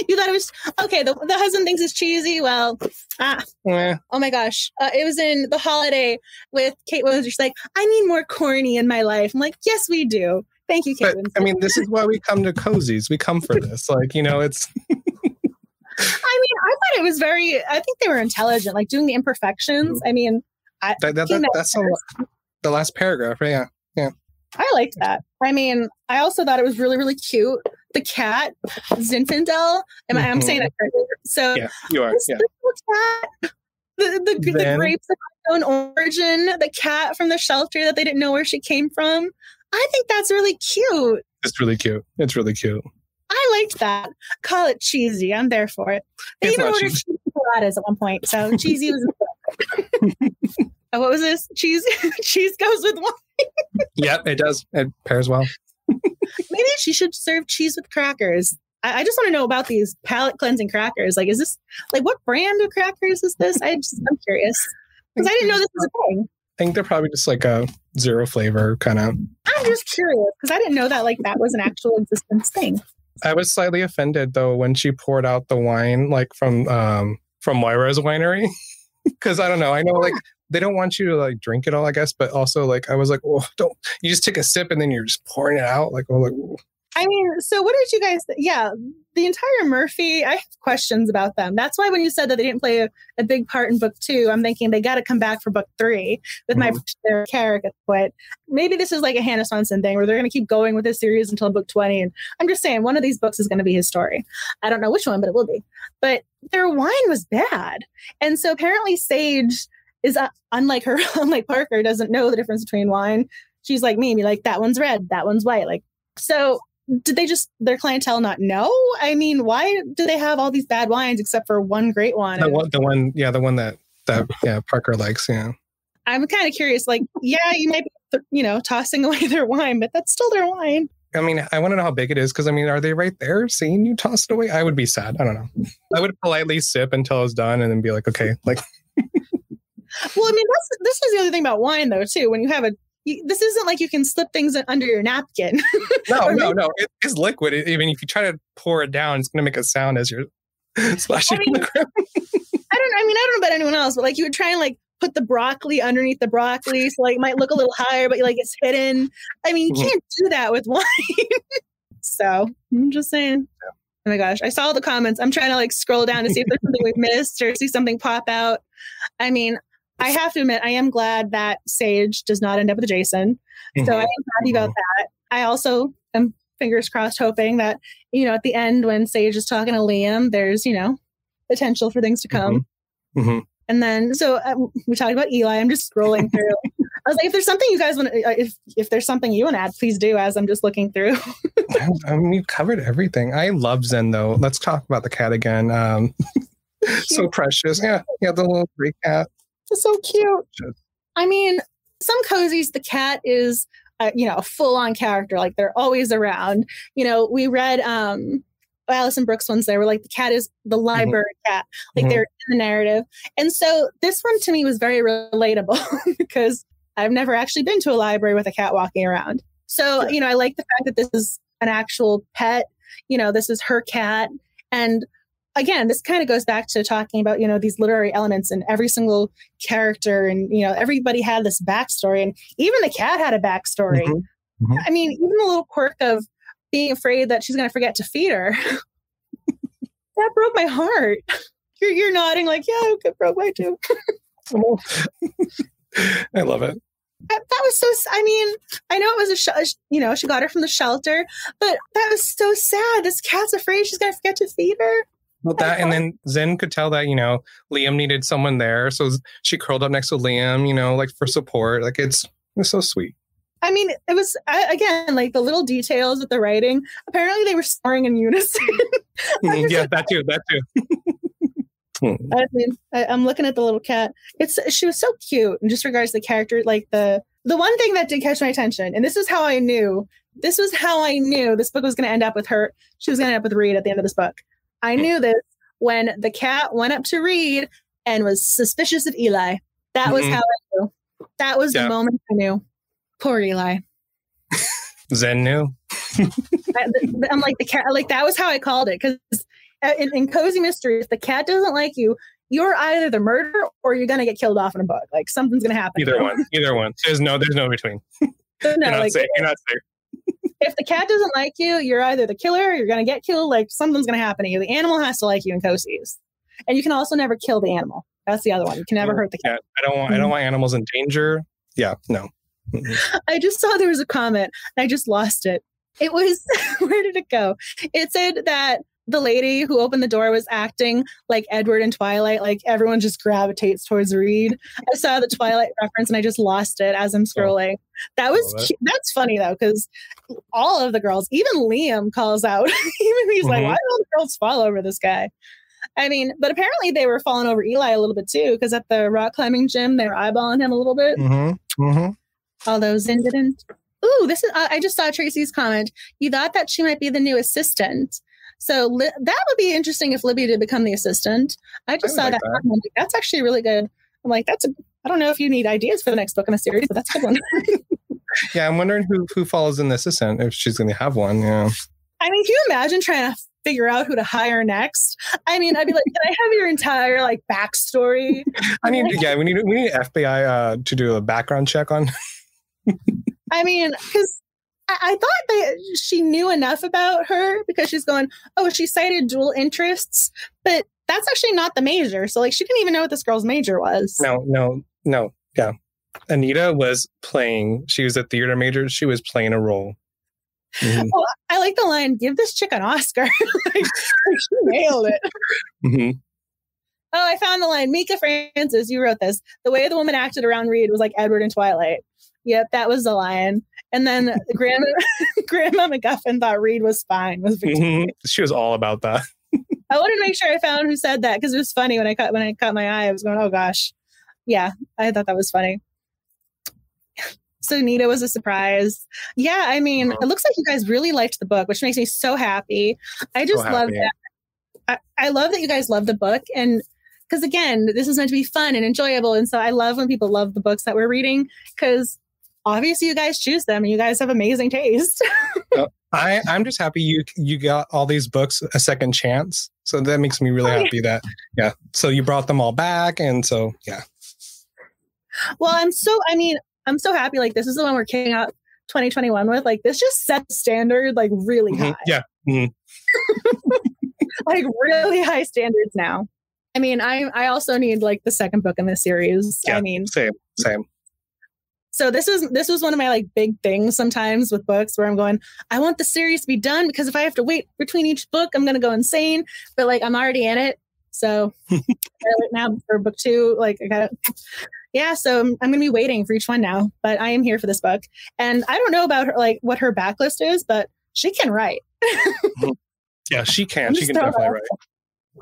you thought it was okay. The, the husband thinks it's cheesy. Well, ah, yeah. oh my gosh, uh, it was in the holiday with Kate Winslet. She's like, I need more corny in my life. I'm like, yes, we do. Thank you, Kate. But, I mean, this is why we come to cozies. We come for this. Like, you know, it's. <laughs> I mean, I thought it was very. I think they were intelligent, like doing the imperfections. I mean, I, that, that, that, that's the, the last paragraph. Yeah, yeah. I liked that. I mean, I also thought it was really, really cute. The cat, Zinfandel. Am mm-hmm. I, I'm saying that correctly. So yeah, you are. Yeah. cat, the, the, the grapes of unknown origin, the cat from the shelter that they didn't know where she came from. I think that's really cute. It's really cute. It's really cute. I liked that. Call it cheesy. I'm there for it. They it's even ordered cheesy pilates at one point, so cheesy was. Uh, <laughs> what was this? Cheese. <laughs> cheese goes with wine. yep, it does. It pairs well. Maybe she should serve cheese with crackers. I, I just want to know about these palate cleansing crackers. Like, is this like what brand of crackers is this? I just I'm curious because I didn't know this was a thing. I think they're probably just like a zero flavor kind of. I'm just curious because I didn't know that like that was an actual existence thing. I was slightly offended though when she poured out the wine like from um from Moira's winery <laughs> because I don't know I know like they don't want you to like drink it all, I guess. But also, like, I was like, oh, <laughs> don't you just take a sip and then you're just pouring it out, like, oh, like. I mean, so what did you guys? Th- yeah, the entire Murphy. I have questions about them. That's why when you said that they didn't play a, a big part in book two, I'm thinking they got to come back for book three with mm-hmm. my their character. But maybe this is like a Hannah Swensen thing where they're going to keep going with this series until book twenty. And I'm just saying, one of these books is going to be his story. I don't know which one, but it will be. But their wine was bad, and so apparently Sage is uh, unlike her, <laughs> unlike Parker, doesn't know the difference between wine. She's like me, be like, that one's red, that one's white. Like, so did they just their clientele not know? I mean, why do they have all these bad wines except for one great one? The one, the one yeah, the one that that yeah Parker likes. Yeah, I'm kind of curious. Like, yeah, you might be you know tossing <laughs> away their wine, but that's still their wine. I mean, I want to know how big it is because I mean, are they right there seeing you toss it away? I would be sad. I don't know. I would politely sip until it's done and then be like, okay, like Well, I mean, that's, this is the other thing about wine, though, too. When you have a, you, this isn't like you can slip things under your napkin. no, <laughs> no, no. It is liquid. It, I mean, if you try to pour it down, it's going to make a sound as you're <laughs> splashing I mean, on the ground. <laughs> I don't. I mean, I don't know about anyone else, but like you would try and like put the broccoli underneath the broccoli, so like it might look a little higher, but like it's hidden. I mean, you Mhm. can't do that with wine. so I'm just saying. Oh my gosh, I saw all the comments. I'm trying to like scroll down to see if there's something we've missed or see something pop out. I mean, I have to admit, I am glad that Sage does not end up with Jason. So I am happy about that. I also am fingers crossed hoping that, you know, at the end when Sage is talking to Liam, there's, you know, potential for things to come. Mhm. And then, so uh, we talked about Eli. I'm just scrolling <laughs> through. I was like, if there's something you guys want, to, if if there's something you want to add, please do. As I'm just looking through. I, I mean, you covered everything. I love Zin though. Let's talk about the cat again. Um, <laughs> so precious. Yeah, yeah, the little gray cat. It's so cute. I mean, some cozies, the cat is, uh, you know, a full on character. Like they're always around. You know, we read um Allison Brook's ones there were like the cat is the library cat. Like Mhm. they're in the narrative. And so this one to me was very relatable <laughs> because I've never actually been to a library with a cat walking around. So, Yeah. you know, I like the fact that this is an actual pet. You know, this is her cat. And again, this kind of goes back to talking about, you know, these literary elements and every single character and, you know, everybody had this backstory. And even the cat had a backstory. Mhm. Mhm. I mean, even the little quirk of being afraid that she's going to forget to feed her. <laughs> that broke my heart. You're, you're nodding like, yeah, it broke my too. <laughs> I love it. That, that was so. I mean, I know it was a, sh- you know, she got her from the shelter, but that was so sad. This cat's afraid she's gonna forget to feed her. Well, that and then Zin could tell that you know Liam needed someone there, so she curled up next to Liam, you know, like for support. Like it's it's so sweet. I mean, it was again like the little details with the writing. Apparently, they were snoring in unison. <laughs> Yeah, that too. That too. <laughs> I mean, I, I'm looking at the little cat. It's she was so cute in just regards to the character. Like the the one thing that did catch my attention, and this is how I knew. This was how I knew this book was going to end up with her. She was going to end up with Reed at the end of this book. I knew this when the cat went up to Reed and was suspicious of Eli. That was Mhm. how I knew. That was Yeah. the moment I knew. Poor Eli. Zin knew. <laughs> I'm like the cat. Like that was how I called it because in, in cozy mystery, if the cat doesn't like you, you're either the murderer or you're gonna get killed off in a book. Like something's gonna happen. Either one. Either one. There's no. There's no between. So, no, you're not like safe. You're not safe. If the cat doesn't like you, you're either the killer or you're gonna get killed. Like something's gonna happen to you. The animal has to like you in cozies, and you can also never kill the animal. That's the other one. You can never hurt the cat. I don't want. I don't mm-hmm. want animals in danger. Yeah. No. <laughs> I just saw there was a comment and I just lost it. It was <laughs> where did it go? It said that the lady who opened the door was acting like Edward in Twilight, like everyone just gravitates towards Reed. I saw the Twilight reference and I just lost it as I'm scrolling. That was that's funny though because all of the girls, even Liam calls out. <laughs> even he's like, Mhm. "Why do all the girls fall over this guy?" I mean, but apparently they were falling over Eli a little bit too because at the rock climbing gym they were eyeballing him a little bit Mm-hmm. Mm-hmm. although Zin didn't. Ooh, this is. I just saw Tracy's comment. You thought that she might be the new assistant. So li- that would be interesting if Libby did become the assistant. I just I saw would that. like that. comment. That's actually really good. I'm like, that's a. I don't know if you need ideas for the next book in a series, but that's a good one. <laughs> Yeah, I'm wondering who who follows in the assistant if she's going to have one. Yeah. I mean, can you imagine trying to figure out who to hire next? I mean, I'd be like, can I have your entire like backstory? <laughs> I need. Yeah, we need we need FBI uh, to do a background check on. I mean, because I, I thought that she knew enough about her because she's going, oh, she cited dual interests, but that's actually not the major. So, like, she didn't even know what this girl's major was. No, no, no. Yeah, Anita was playing. She was a theater major. She was playing a role. Mhm, Oh, I like the line, give this chick an Oscar. <laughs> like, she nailed it. mhm. Oh, I found the line. Mika Francis, you wrote this. The way the woman acted around Reed was like Edward in Twilight. Yep, that was the line. And then <laughs> Grandma, <laughs> Grandma McGuffin thought Reed was fine. Was. Mhm. She was all about that. <laughs> I wanted to make sure I found who said that because it was funny when I caught when I caught my eye. I was going, oh gosh, yeah, I thought that was funny. So Nita was a surprise. Yeah, I mean, Uh-huh. it looks like you guys really liked the book, which makes me so happy. I just So love that. I, I love that you guys love the book, and because again, this is meant to be fun and enjoyable. And so I love when people love the books that we're reading because obviously you guys choose them and you guys have amazing taste. <laughs> I, I'm just happy you you got all these books a second chance. So that makes me really Oh, happy that yeah. So you brought them all back, and so yeah. well, I'm so, I mean, I'm so happy. Like, this is the one we're kicking out 2021 with. Like, this just set standard like really Mhm. high. Yeah. Mhm. <laughs> like really high standards now. I mean, I I also need like the second book in this series. Yeah. I mean, Same. Same. So this is this was one of my like big things sometimes with books where I'm going, I want the series to be done because if I have to wait between each book, I'm gonna go insane. But like I'm already in it. So <laughs> right now for book two, like I got yeah, so I'm, I'm gonna be waiting for each one now. But I am here for this book. And I don't know about her like what her backlist is, but she can write. Mm-hmm. Yeah, she <laughs> can. I'm She can definitely it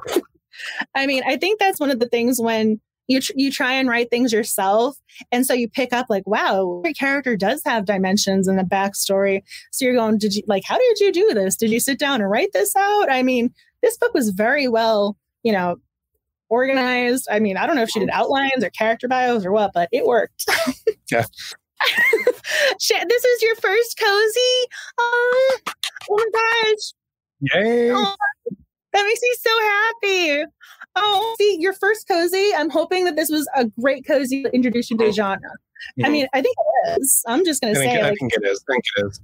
write. <laughs> I mean, I think that's one of the things when you tr- you try and write things yourself, and so you pick up like, wow, every character does have dimensions and a backstory. So you're going, did you like? How did you do this? Did you sit down and write this out? I mean, this book was very well, you know, organized. I mean, I don't know if she did outlines or character bios or what, but it worked. <laughs> Yeah. This is your first cozy. Oh, oh my gosh. Yay! Oh, that makes me so happy. Oh, see, your first cozy. I'm hoping that this was a great cozy to introduce you to the genre. I Mhm. mean, I think it is. I'm just going to say, I like, think it is. I think it is.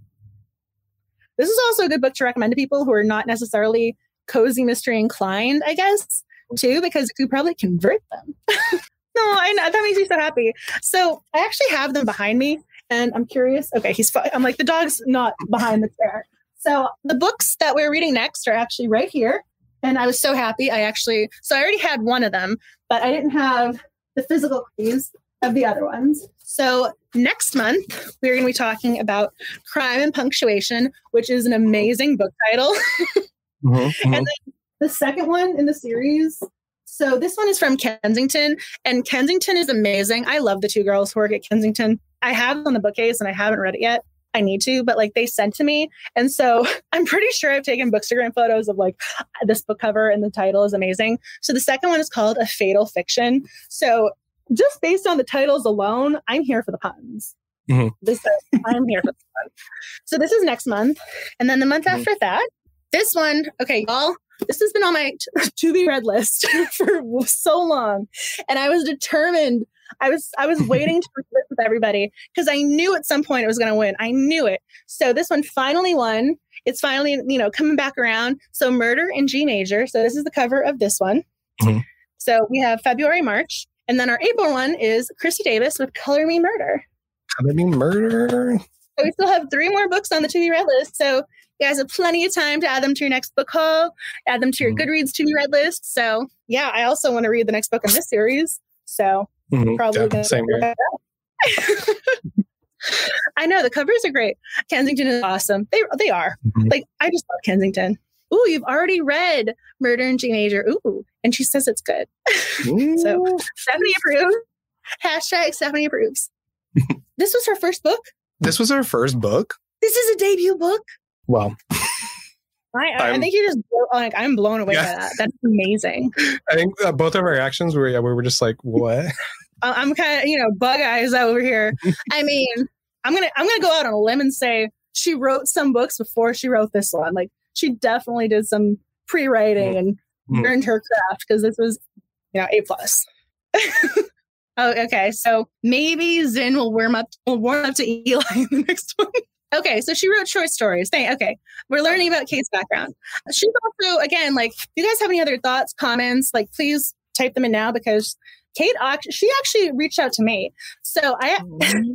this is also a good book to recommend to people who are not necessarily cozy mystery inclined, I guess, too, because it could probably convert them. <laughs> no, I know that makes me so happy. So I actually have them behind me, and I'm curious. Okay, he's. fi- I'm like the dog's not behind the chair. So the books that we're reading next are actually right here, and I was so happy. I actually so I already had one of them, but I didn't have the physical copies of the other ones. So next month we're going to be talking about Crime and Punctuation, which is an amazing book title. <laughs> Mhm, mhm. And the second one in the series. So this one is from Kensington, and Kensington is amazing. I love the two girls who work at Kensington. I have it on the bookcase and I haven't read it yet. I need to, but like they sent to me. And so <laughs> I'm pretty sure I've taken bookstagram photos of like this book cover and the title is amazing. So the second one is called A Fatal Fiction. So just based on the titles alone, I'm here for the puns. Mhm. This I'm here for the puns. So this is next month. And then the month Mhm. after that, this one, okay, y'all, this has been on my t- <laughs> to be read list <laughs> for so long. And I was determined. I was I was waiting to read this with everybody because I knew at some point it was going to win. I knew it. So this one finally won. It's finally, you know, coming back around. So Murder in G major. So this is the cover of this one. Mhm. So we have February, March, and then our April one is Krista Davis with Color Me Murder. Could be murder? So we still have three more books on the to be read list. So you guys have plenty of time to add them to your next book haul, add them to your Mhm. Goodreads to be read list. So yeah, I also want to read the next book in this series. So Mhm, probably yeah, same here. <laughs> I know the covers are great. Kensington is awesome. They they are. Mhm. Like I just love Kensington. Ooh, you've already read Murder in G Major. Ooh, and she says it's good. <laughs> So- Stephanie approves. Hashtag Stephanie approves. <laughs> this was her first book. this was her first book. This is a debut book. Well, I, I, think you just like I'm blown away Yeah. by that. That's amazing. <laughs> I think uh, both of our reactions were yeah, we were just like, what? <laughs> I'm kind of you know bug eyes over here. I mean, I'm gonna I'm gonna go out on a limb and say she wrote some books before she wrote this one. Like she definitely did some pre-writing and Mhm. learned her craft because this was you know a plus. <laughs> oh, okay. So maybe Zin will warm up will warm up to Eli in the next one. Okay, so she wrote short stories. Thank, okay, we're learning about Kate's background. She's also again like, if you guys have any other thoughts, comments, like please type them in now because Kate, she actually reached out to me. So I, mm-hmm.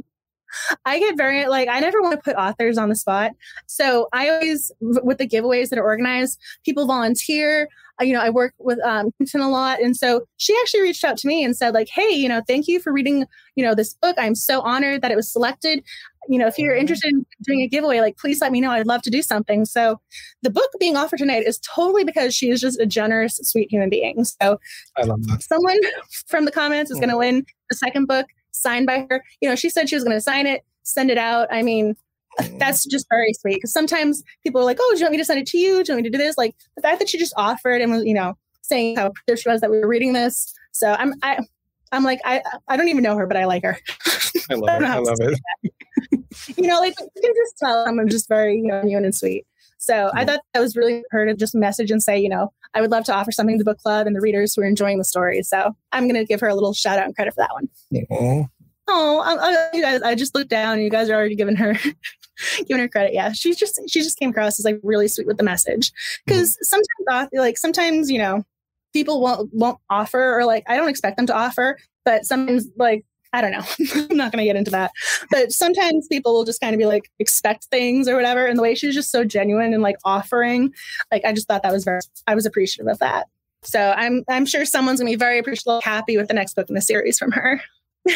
I get very like I never want to put authors on the spot. So I always with the giveaways that are organized, people volunteer. You know, I work with um Clinton a lot, and so she actually reached out to me and said like, "Hey, you know, thank you for reading, you know, this book. I'm so honored that it was selected. You know, if you're interested in doing a giveaway, like please let me know. I'd love to do something." So the book being offered tonight is totally because she is just a generous, sweet human being. So I love that. someone from the comments is going to win the second book signed by her. You know, she said she was going to sign it, send it out. I mean, mm. that's just very sweet because sometimes people are like, "Oh, do you want me to send it to you? Do you want me to do this?" Like the fact that she just offered and was, you know, saying how appreciative she was that we were reading this. So I'm I I'm like I I don't even know her, but I like her. I <laughs> love it. I love it. you know, like you can just tell I'm just very you know genuine and sweet. So I thought that was really her to just message and say, you know, I would love to offer something to the book club and the readers who are enjoying the story. So I'm going to give her a little shout out and credit for that one. Aww. Oh, I, I, you guys! I just looked down, and you guys are already giving her, <laughs> giving her credit. Yeah, she's just she just came across as like really sweet with the message. Because mm-hmm. sometimes, like sometimes, you know, people won't won't offer, or like I don't expect them to offer, but sometimes like I don't know. <laughs> I'm not going to get into that. But sometimes people will just kind of be like, expect things or whatever. And the way she's just so genuine and like offering, like, I just thought that was very, I was appreciative of that. So I'm, I'm sure someone's going to be very appreciative, happy with the next book in the series from her. <laughs>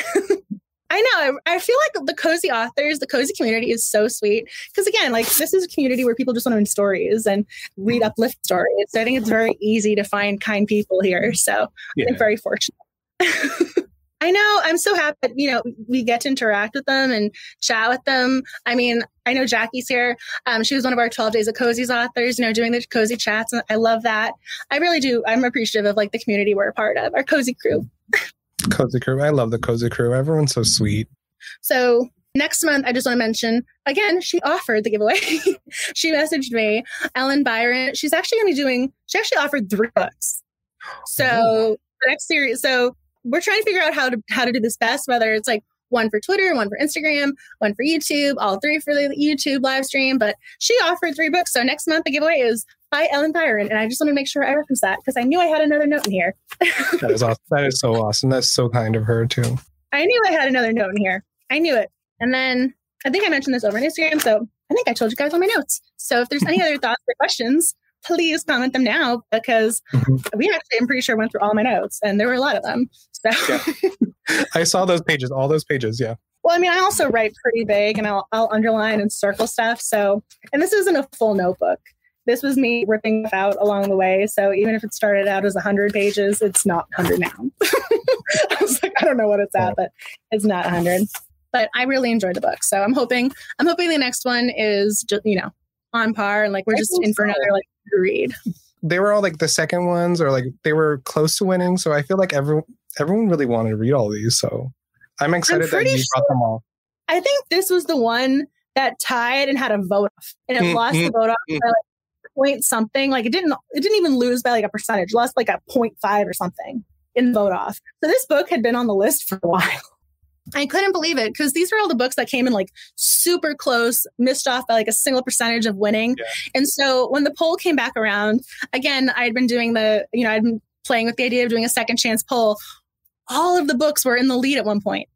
I know. I, I, feel like the cozy authors, the cozy community is so sweet. Because again, like this is a community where people just want to read stories and read uplift stories. So I think it's very easy to find kind people here. So yeah. I'm very fortunate. <laughs> I know. I'm so happy that, you know, we get to interact with them and chat with them. I mean, I know Jackie's here. Um, she was one of our 12 Days of Cozy's authors, you know, doing the cozy chats. And I love that. I really do. I'm appreciative of like the community we're a part of, our cozy crew. <laughs> Cozy crew. I love the cozy crew. Everyone's so sweet. So next month, I just want to mention again, she offered the giveaway. <laughs> she messaged me, Ellen Byron. She's actually going to be doing, she actually offered three books. So oh. the next series, so we're trying to figure out how to how to do this best, whether it's like one for Twitter, one for Instagram, one for YouTube, all three for the YouTube live stream. But she offered three books. So next month the giveaway is by Ellen Byron. And I just want to make sure I reference that because I knew I had another note in here. that is awesome. That is so awesome. That's so kind of her too. I knew I had another note in here. I knew it. And then I think I mentioned this over on Instagram. So I think I told you guys all my notes. So if there's any other thoughts or questions, please comment them now because mm-hmm. we actually, I'm pretty sure, went through all my notes and there were a lot of them. So yeah. <laughs> I saw those pages, all those pages. Yeah. Well, I mean, I also write pretty big and I'll, I'll underline and circle stuff. So, and this isn't a full notebook. This was me ripping out along the way. So even if it started out as 100 pages, it's not 100 now. <laughs> I was like, I don't know what it's at, but it's not 100. But I really enjoyed the book. So I'm hoping, I'm hoping the next one is just, you know, on par and like we're just in for another like read. They were all like the second ones or like they were close to winning. So I feel like everyone everyone really wanted to read all these. So I'm excited I'm that you sure, brought them all. I think this was the one that tied and had a vote off. And it mm-hmm. lost the vote off mm-hmm. by like point something. Like it didn't it didn't even lose by like a percentage, lost like a 0.5 or something in vote off. So this book had been on the list for a <laughs> while. I couldn't believe it because these were all the books that came in like super close, missed off by like a single percentage of winning. Yeah. And so when the poll came back around, again, I'd been doing the, you know, I'd been playing with the idea of doing a second chance poll. All of the books were in the lead at one point.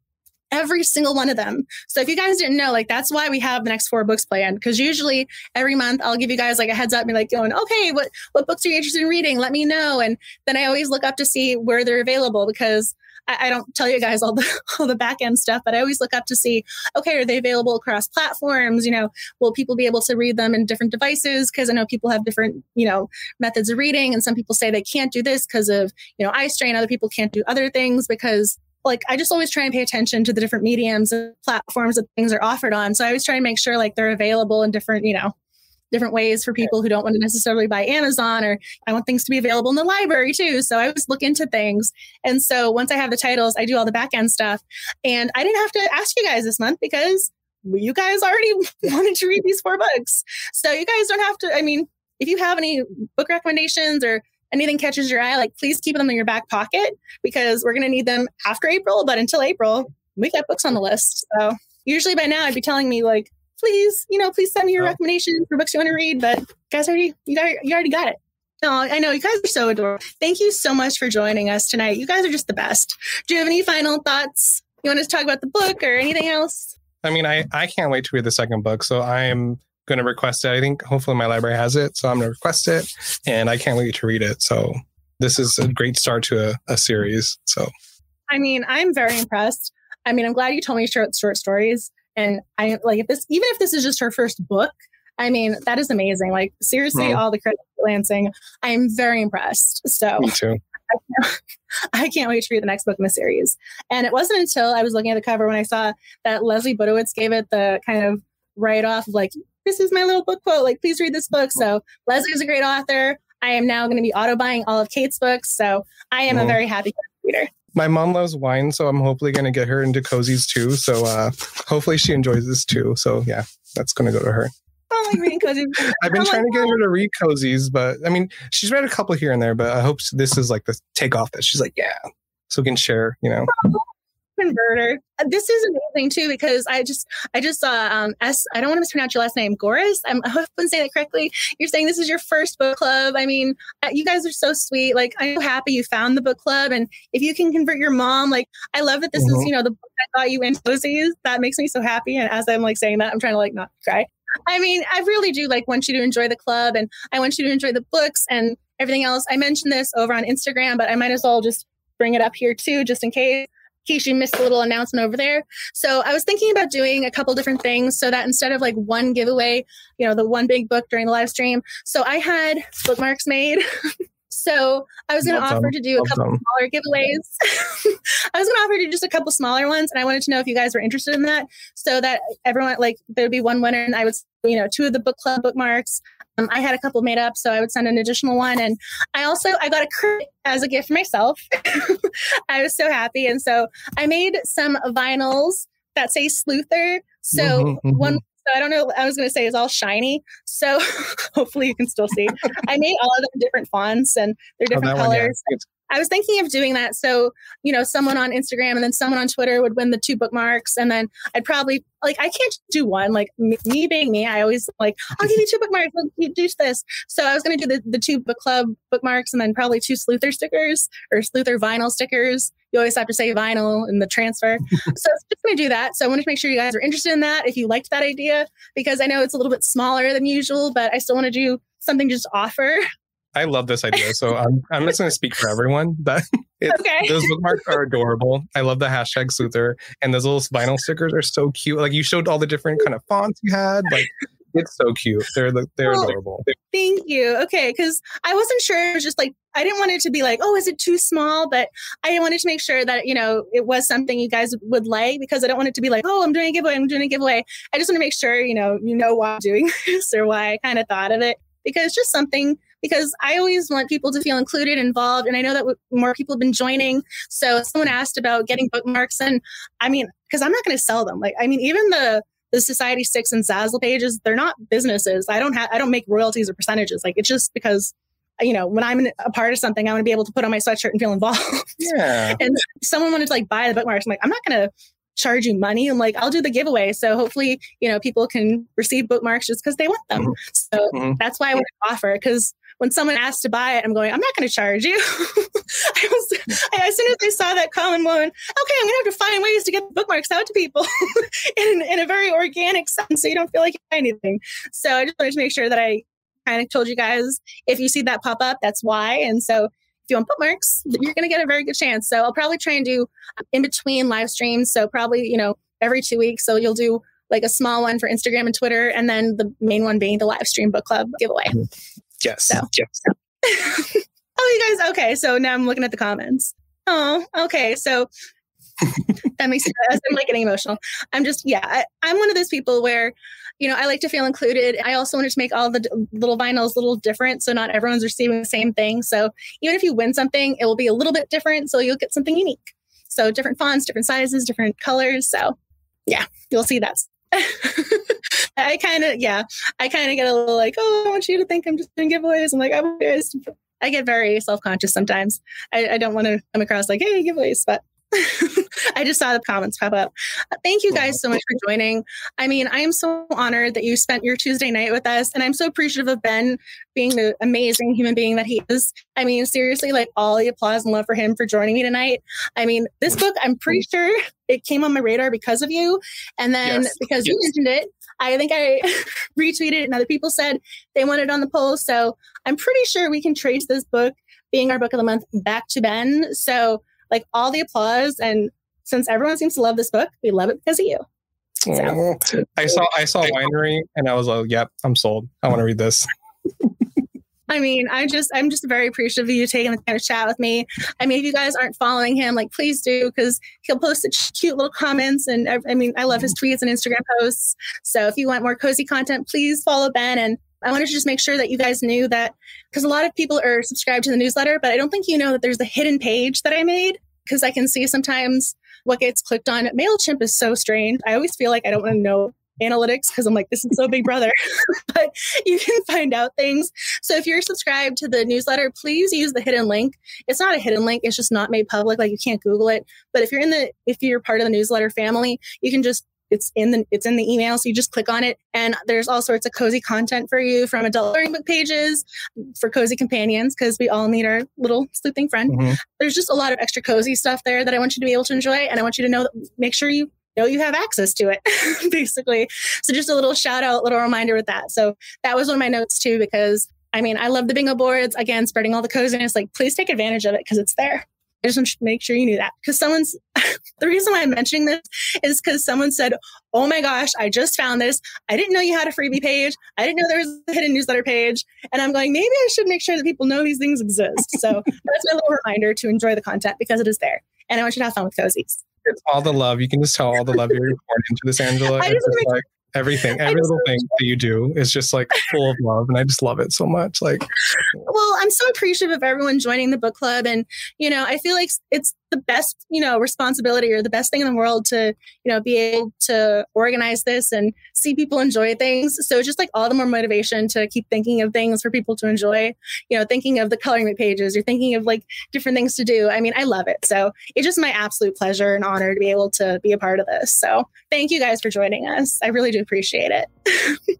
Every single one of them. So if you guys didn't know, like that's why we have the next four books planned. Because usually every month I'll give you guys like a heads up, and be like going, okay, what what books are you interested in reading? Let me know. And then I always look up to see where they're available because I, I, don't tell you guys all the <laughs> all the back end stuff, but I always look up to see, okay, are they available across platforms? You know, will people be able to read them in different devices? Because I know people have different, you know, methods of reading, and some people say they can't do this because of, you know, eye strain. Other people can't do other things because like I just always try and pay attention to the different mediums and platforms that things are offered on. So I always try and make sure like they're available in different, you know, different ways for people who don't want to necessarily buy Amazon or I want things to be available in the library too. So I always look into things. And so once I have the titles, I do all the back end stuff. And I didn't have to ask you guys this month because you guys already <laughs> wanted to read these four books. So you guys don't have to, I mean, if you have any book recommendations or anything catches your eye, like please keep them in your back pocket because we're going to need them after April. But until April, we got books on the list. So usually by now I'd be telling me like, please, you know, please send me your oh. recommendations for books you want to read. But guys already, you got, you already got it. No, I know you guys are so adorable. Thank you so much for joining us tonight. You guys are just the best. Do you have any final thoughts? You want to talk about the book or anything else? I mean, I, I can't wait to read the second book. So I am going to request it. I think hopefully my library has it. So I'm going to request it and I can't wait to read it. So this is a great start to a, a series. So, I mean, I'm very impressed. I mean, I'm glad you told me short, short stories. And I like if this, even if this is just her first book, I mean, that is amazing. Like seriously, mm. all the credit for Lansing. I'm very impressed. So me too. I <laughs> can't, I can't wait to read the next book in the series. And it wasn't until I was looking at the cover when I saw that Leslie Budewitz gave it the kind of write off of like, this is my little book quote. Like, please read this book. So Leslie is a great author. I am now going to be auto buying all of Kate's books. So I am a very happy reader. My mom loves wine, so I'm hopefully going to get her into cozies too. So uh, hopefully she enjoys this too. So yeah, that's going to go to her. I like reading cozies. <laughs> I've been I'm trying like, to get her to read cozies, but I mean, she's read a couple here and there, but I hope this is like the takeoff that she's like, yeah, so we can share, you know. Converter. Uh, This is amazing too because I just I just saw um S I don't want to mispronounce your last name, Goris. I'm, <laughs> I hope I'm saying that correctly. You're saying this is your first book club. I mean, uh, you guys are so sweet. Like I'm so happy you found the book club, and if you can convert your mom, like I love that this is Mhm. you know the book that got you into cozies. That makes me so happy. And as I'm like saying that, I'm trying to like not cry. I mean, I really do like want you to enjoy the club, and I want you to enjoy the books and everything else. I mentioned this over on Instagram, but I might as well just bring it up here too, just in case case you missed a little announcement over there. So I was thinking about doing a couple different things so that instead of like one giveaway, you know, the one big book during the live stream. So I had bookmarks made. <laughs> so I was going to offer to do a couple smaller giveaways. <laughs> I was going to offer to do just a couple smaller ones, and I wanted to know if you guys were interested in that, so that everyone like there'd be one winner, and I would you know two of the book club bookmarks. Um, I had a couple made up, so I would send an additional one, and I also I got a Cricut as a gift for myself. <laughs> I was so happy, and so I made some vinyls that say Sleuther. So Mhm, mhm. one. So I don't know. I was going to say it's all shiny. So <laughs> hopefully you can still see. I made all of them different fonts and they're Oh, different that one, yeah. I was thinking of doing that. So, you know, someone on Instagram and then someone on Twitter would win the two bookmarks. And then I'd probably, like, I can't do one. Like, me, me being me, I always like, I'll give you two bookmarks. You do this. So I was going to do the, the two book club bookmarks and then probably two Sleuther stickers or Sleuther vinyl stickers. You always have to say vinyl in the transfer. <laughs> so I was just going to do that. So I wanted to make sure you guys are interested in that if you liked that idea, because I know it's a little bit smaller than usual, but I still want to do something just offer. I love this idea. So I'm, I'm just going to speak for everyone that <laughs> Okay. those bookmarks are adorable. I love the hashtag Sleuther and those little vinyl stickers are so cute. Like you showed all the different kind of fonts you had. Like it's so cute. They're they're adorable. Thank you. Okay, because I wasn't sure. It was just like I didn't want it to be like, oh, is it too small? But I wanted to make sure that you know it was something you guys would like because I don't want it to be like, oh, I'm doing a giveaway. I'm doing a giveaway. I just want to make sure you know you know why I'm doing <laughs> this or why I kind of thought of it because it's just something. Because I always want people to feel included, involved, and I know that more people have been joining. So someone asked about getting bookmarks, and I mean, because I'm not going to sell them. Like, I mean, even the the Society6 and Zazzle pages, they're not businesses. I don't have, I don't make royalties or percentages. Like it's just because, you know, when I'm a part of something, I want to be able to put on my sweatshirt and feel involved. <laughs> Yeah. and someone wanted to like buy the bookmarks. I'm like, I'm not going to charge you money. I'm like, I'll do the giveaway. So hopefully, you know, people can receive bookmarks just because they want them. Mhm. So Mhm. that's why I want to offer because when someone asked to buy it, I'm going, I'm not going to charge you. <laughs> I was, I, as soon as I saw that comment, going, okay, I'm going to have to find ways to get bookmarks out to people <laughs> in, in a very organic sense so you don't feel like you buy anything. So I just wanted to make sure that I kind of told you guys if you see that pop up, that's why. And so if you want bookmarks, you're going to get a very good chance. So I'll probably try and do uh, in between live streams. So probably, you know, every two weeks. So you'll do like a small one for Instagram and Twitter, and then the main one being the live stream book club giveaway. Mm-hmm. Yes. So. yes. <laughs> oh, you guys, okay. So now I'm looking at the comments. Oh, okay. So <laughs> that makes me, I'm like getting emotional. I'm just, yeah, I, I'm one of those people where, you know, I like to feel included. I also wanted to make all the d- little vinyls a little different. So not everyone's receiving the same thing. So even if you win something, it will be a little bit different. So you'll get something unique. So different fonts, different sizes, different colors. So yeah, you'll see that. <laughs> I kind of, yeah, I kind of get a little like, oh, I want you to think I'm just doing giveaways. I'm like, I want you I get very self conscious sometimes. I, I don't want to come across like, hey, giveaways, but <laughs> I just saw the comments pop up. Uh, Thank you guys so much for joining. I mean, I am so honored that you spent your Tuesday night with us, and I'm so appreciative of Ben being the amazing human being that he is. I mean, seriously, like all the applause and love for him for joining me tonight. I mean, this book, I'm pretty sure it came on my radar because of you, and then Yes, because you mentioned it, I think I <laughs> retweeted it, and other people said they wanted it on the poll. So I'm pretty sure we can trace this book being our book of the month back to Ben. So like all the applause and since everyone seems to love this book, we love it because of you. Oh, I saw I saw winery and I was like, yep, I'm sold. I want to read this. <laughs> I mean, I just I'm just very appreciative of you taking the time to chat with me. I mean, if you guys aren't following him, like please do because he'll post such cute little comments and I mean, I love his mm-hmm. tweets and Instagram posts. So if you want more cozy content, please follow Ben and I wanted to just make sure that you guys knew that because a lot of people are subscribed to the newsletter, but I don't think you know that there's a hidden page that I made because I can see sometimes what gets clicked on. MailChimp is so strange. I always feel like I don't want to know analytics because I'm like, this is so big brother. <laughs> but you can find out things. So if you're subscribed to the newsletter, please use the hidden link. It's not a hidden link, it's just not made public. Like you can't Google it. But if you're in the if you're part of the newsletter family, you can just it's in the it's in the email so you just click on it and there's all sorts of cozy content for you from adult learning book pages for cozy companions because we all need our little sleuthing friend mm-hmm. there's just a lot of extra cozy stuff there that i want you to be able to enjoy and i want you to know make sure you know you have access to it, <laughs> basically. So just a little shout out, little reminder with that. So that was one of my notes too, because I mean, I love the bingo boards. Again, spreading all the coziness. Like, please take advantage of it because it's there. I just want to make sure you knew that because someone's <laughs> the reason why I'm mentioning this is because someone said, Oh my gosh, I just found this. I didn't know you had a freebie page. I didn't know there was a hidden newsletter page. And I'm going, maybe I should make sure that people know these things exist. So <laughs> that's my little reminder to enjoy the content because it is there. And I want you to have fun with cozies it's all the love. You can just tell all the love you're pouring into this, Angela. I just like, everything every little thing that you do is just like full of love and i just love it so much like well i'm so appreciative of everyone joining the book club and you know i feel like it's the best you know responsibility or the best thing in the world to you know be able to organize this and see people enjoy things. So just like all the more motivation to keep thinking of things for people to enjoy. You know thinking of the coloring the pages you're thinking of like different things to do. I mean i love it. So it's just my absolute pleasure and honor to be able to be a part of this. So thank you guys for joining us. I really do appreciate it. <laughs>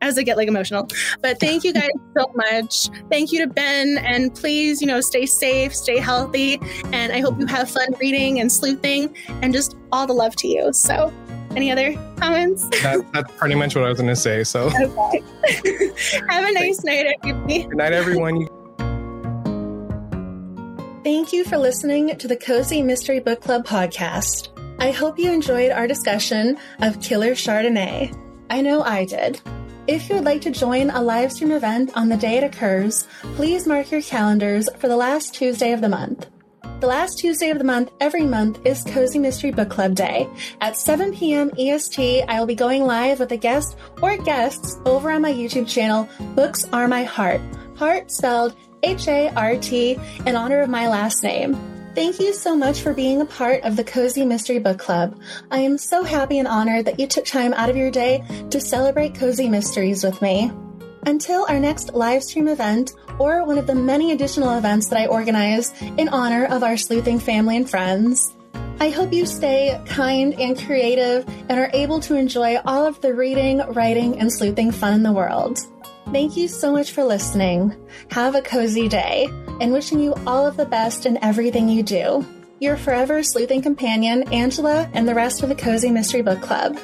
As I get like emotional. But thank you guys <laughs> so much. Thank you to Ben. And please, you know, stay safe, stay healthy. And I hope you have fun reading and sleuthing and just all the love to you. So, any other comments? That, that's pretty much what I was going to say. So, <laughs> okay. have a nice night, everybody. Good night, everyone. Thank you for listening to the Cozy Mystery Book Club podcast. I hope you enjoyed our discussion of Killer Chardonnay. I know I did. If you would like to join a live stream event on the day it occurs, please mark your calendars for the last Tuesday of the month. The last Tuesday of the month, every month, is Cozy Mystery Book Club Day. At 7 p.m. EST, I will be going live with a guest or guests over on my YouTube channel, Books Are My Hart. Hart spelled H A R T in honor of my last name. Thank you so much for being a part of the Cozy Mystery Book Club. I am so happy and honored that you took time out of your day to celebrate cozy mysteries with me. Until our next live stream event or one of the many additional events that I organize in honor of our sleuthing family and friends, I hope you stay kind and creative and are able to enjoy all of the reading, writing, and sleuthing fun in the world. Thank you so much for listening. Have a cozy day and wishing you all of the best in everything you do. Your forever sleuthing companion, Angela, and the rest of the Cozy Mystery Book Club.